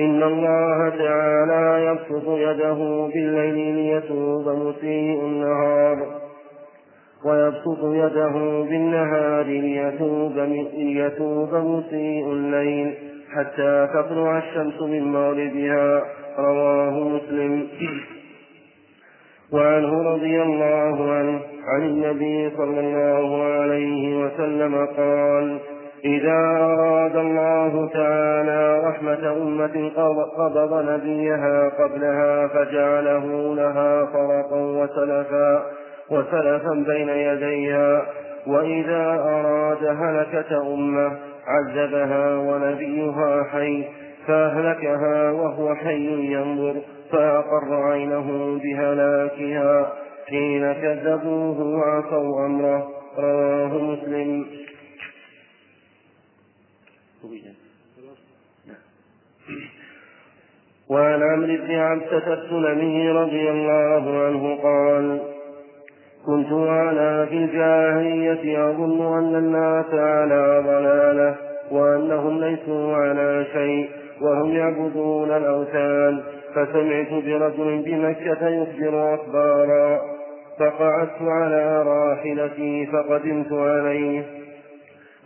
S5: ان الله تعالى يبسط يده بالليل ليتوب مسيء النهار ويبسط يده بالنهار ليتوب, ليتوب مسيء الليل حتى تطلع الشمس من مغربها رواه مسلم وعنه رضي الله عنه عن النبي صلى الله عليه وسلم قال إذا أراد الله تعالى رحمة أمة قبض نبيها قبلها فجعله لها فرقا وسلفا وسلفا بين يديها وإذا أراد هلكة أمة عذبها ونبيها حي فأهلكها وهو حي ينظر فأقر عينه بهلاكها حين كذبوه وعصوا أمره رواه مسلم وعن عمرو بن عبسة السلمي رضي الله عنه قال كنت أنا في الجاهلية أظن أن الناس على ضلالة وأنهم ليسوا على شيء وهم يعبدون الأوثان فسمعت برجل بمكة يخبر أخبارا فقعدت على راحلتي فقدمت عليه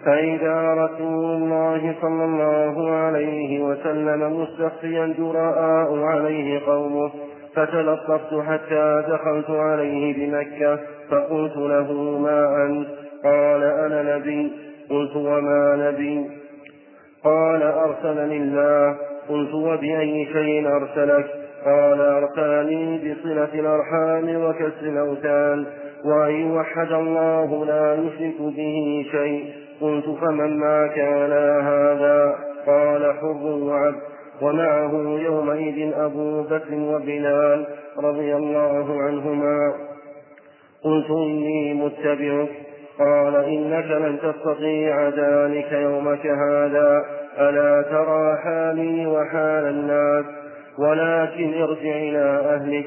S5: فإذا رسول الله صلى الله عليه وسلم مستخفيا جراء عليه قومه فتلطفت حتى دخلت عليه بمكة فقلت له ما أنت قال أنا نبي قلت وما نبي قال أرسلني الله قلت وبأي شيء أرسلك قال أرسلني بصلة الأرحام وكسر الأوثان وأن يوحد الله لا يشرك به شيء قلت فمن ما كان هذا قال حر وعبد ومعه يومئذ أبو بكر وبلال رضي الله عنهما قلت إني متبعك قال إنك لن تستطيع ذلك يومك هذا ألا ترى حالي وحال الناس ولكن ارجع إلى أهلك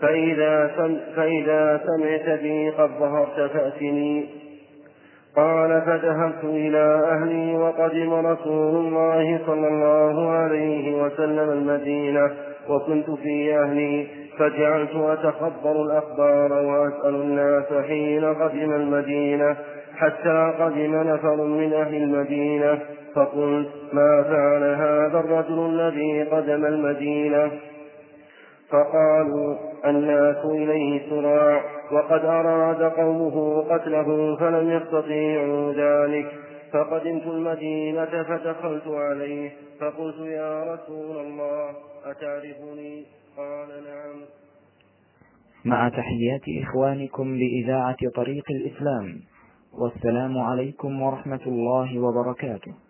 S5: فإذا, سم فإذا سمعت بي قد ظهرت فأتني قال فذهبت إلى أهلي وقدم رسول الله صلى الله عليه وسلم المدينة وكنت في أهلي فجعلت أتخبر الأخبار وأسأل الناس حين قدم المدينة حتى قدم نفر من أهل المدينة فقلت ما فعل هذا الرجل الذي قدم المدينة فقالوا الناس إليه سراع وقد أراد قومه قتله فلم يستطيعوا ذلك فقدمت المدينة فدخلت عليه فقلت يا رسول الله أتعرفني قال نعم
S4: مع تحيات إخوانكم لإذاعة طريق الإسلام والسلام عليكم ورحمة الله وبركاته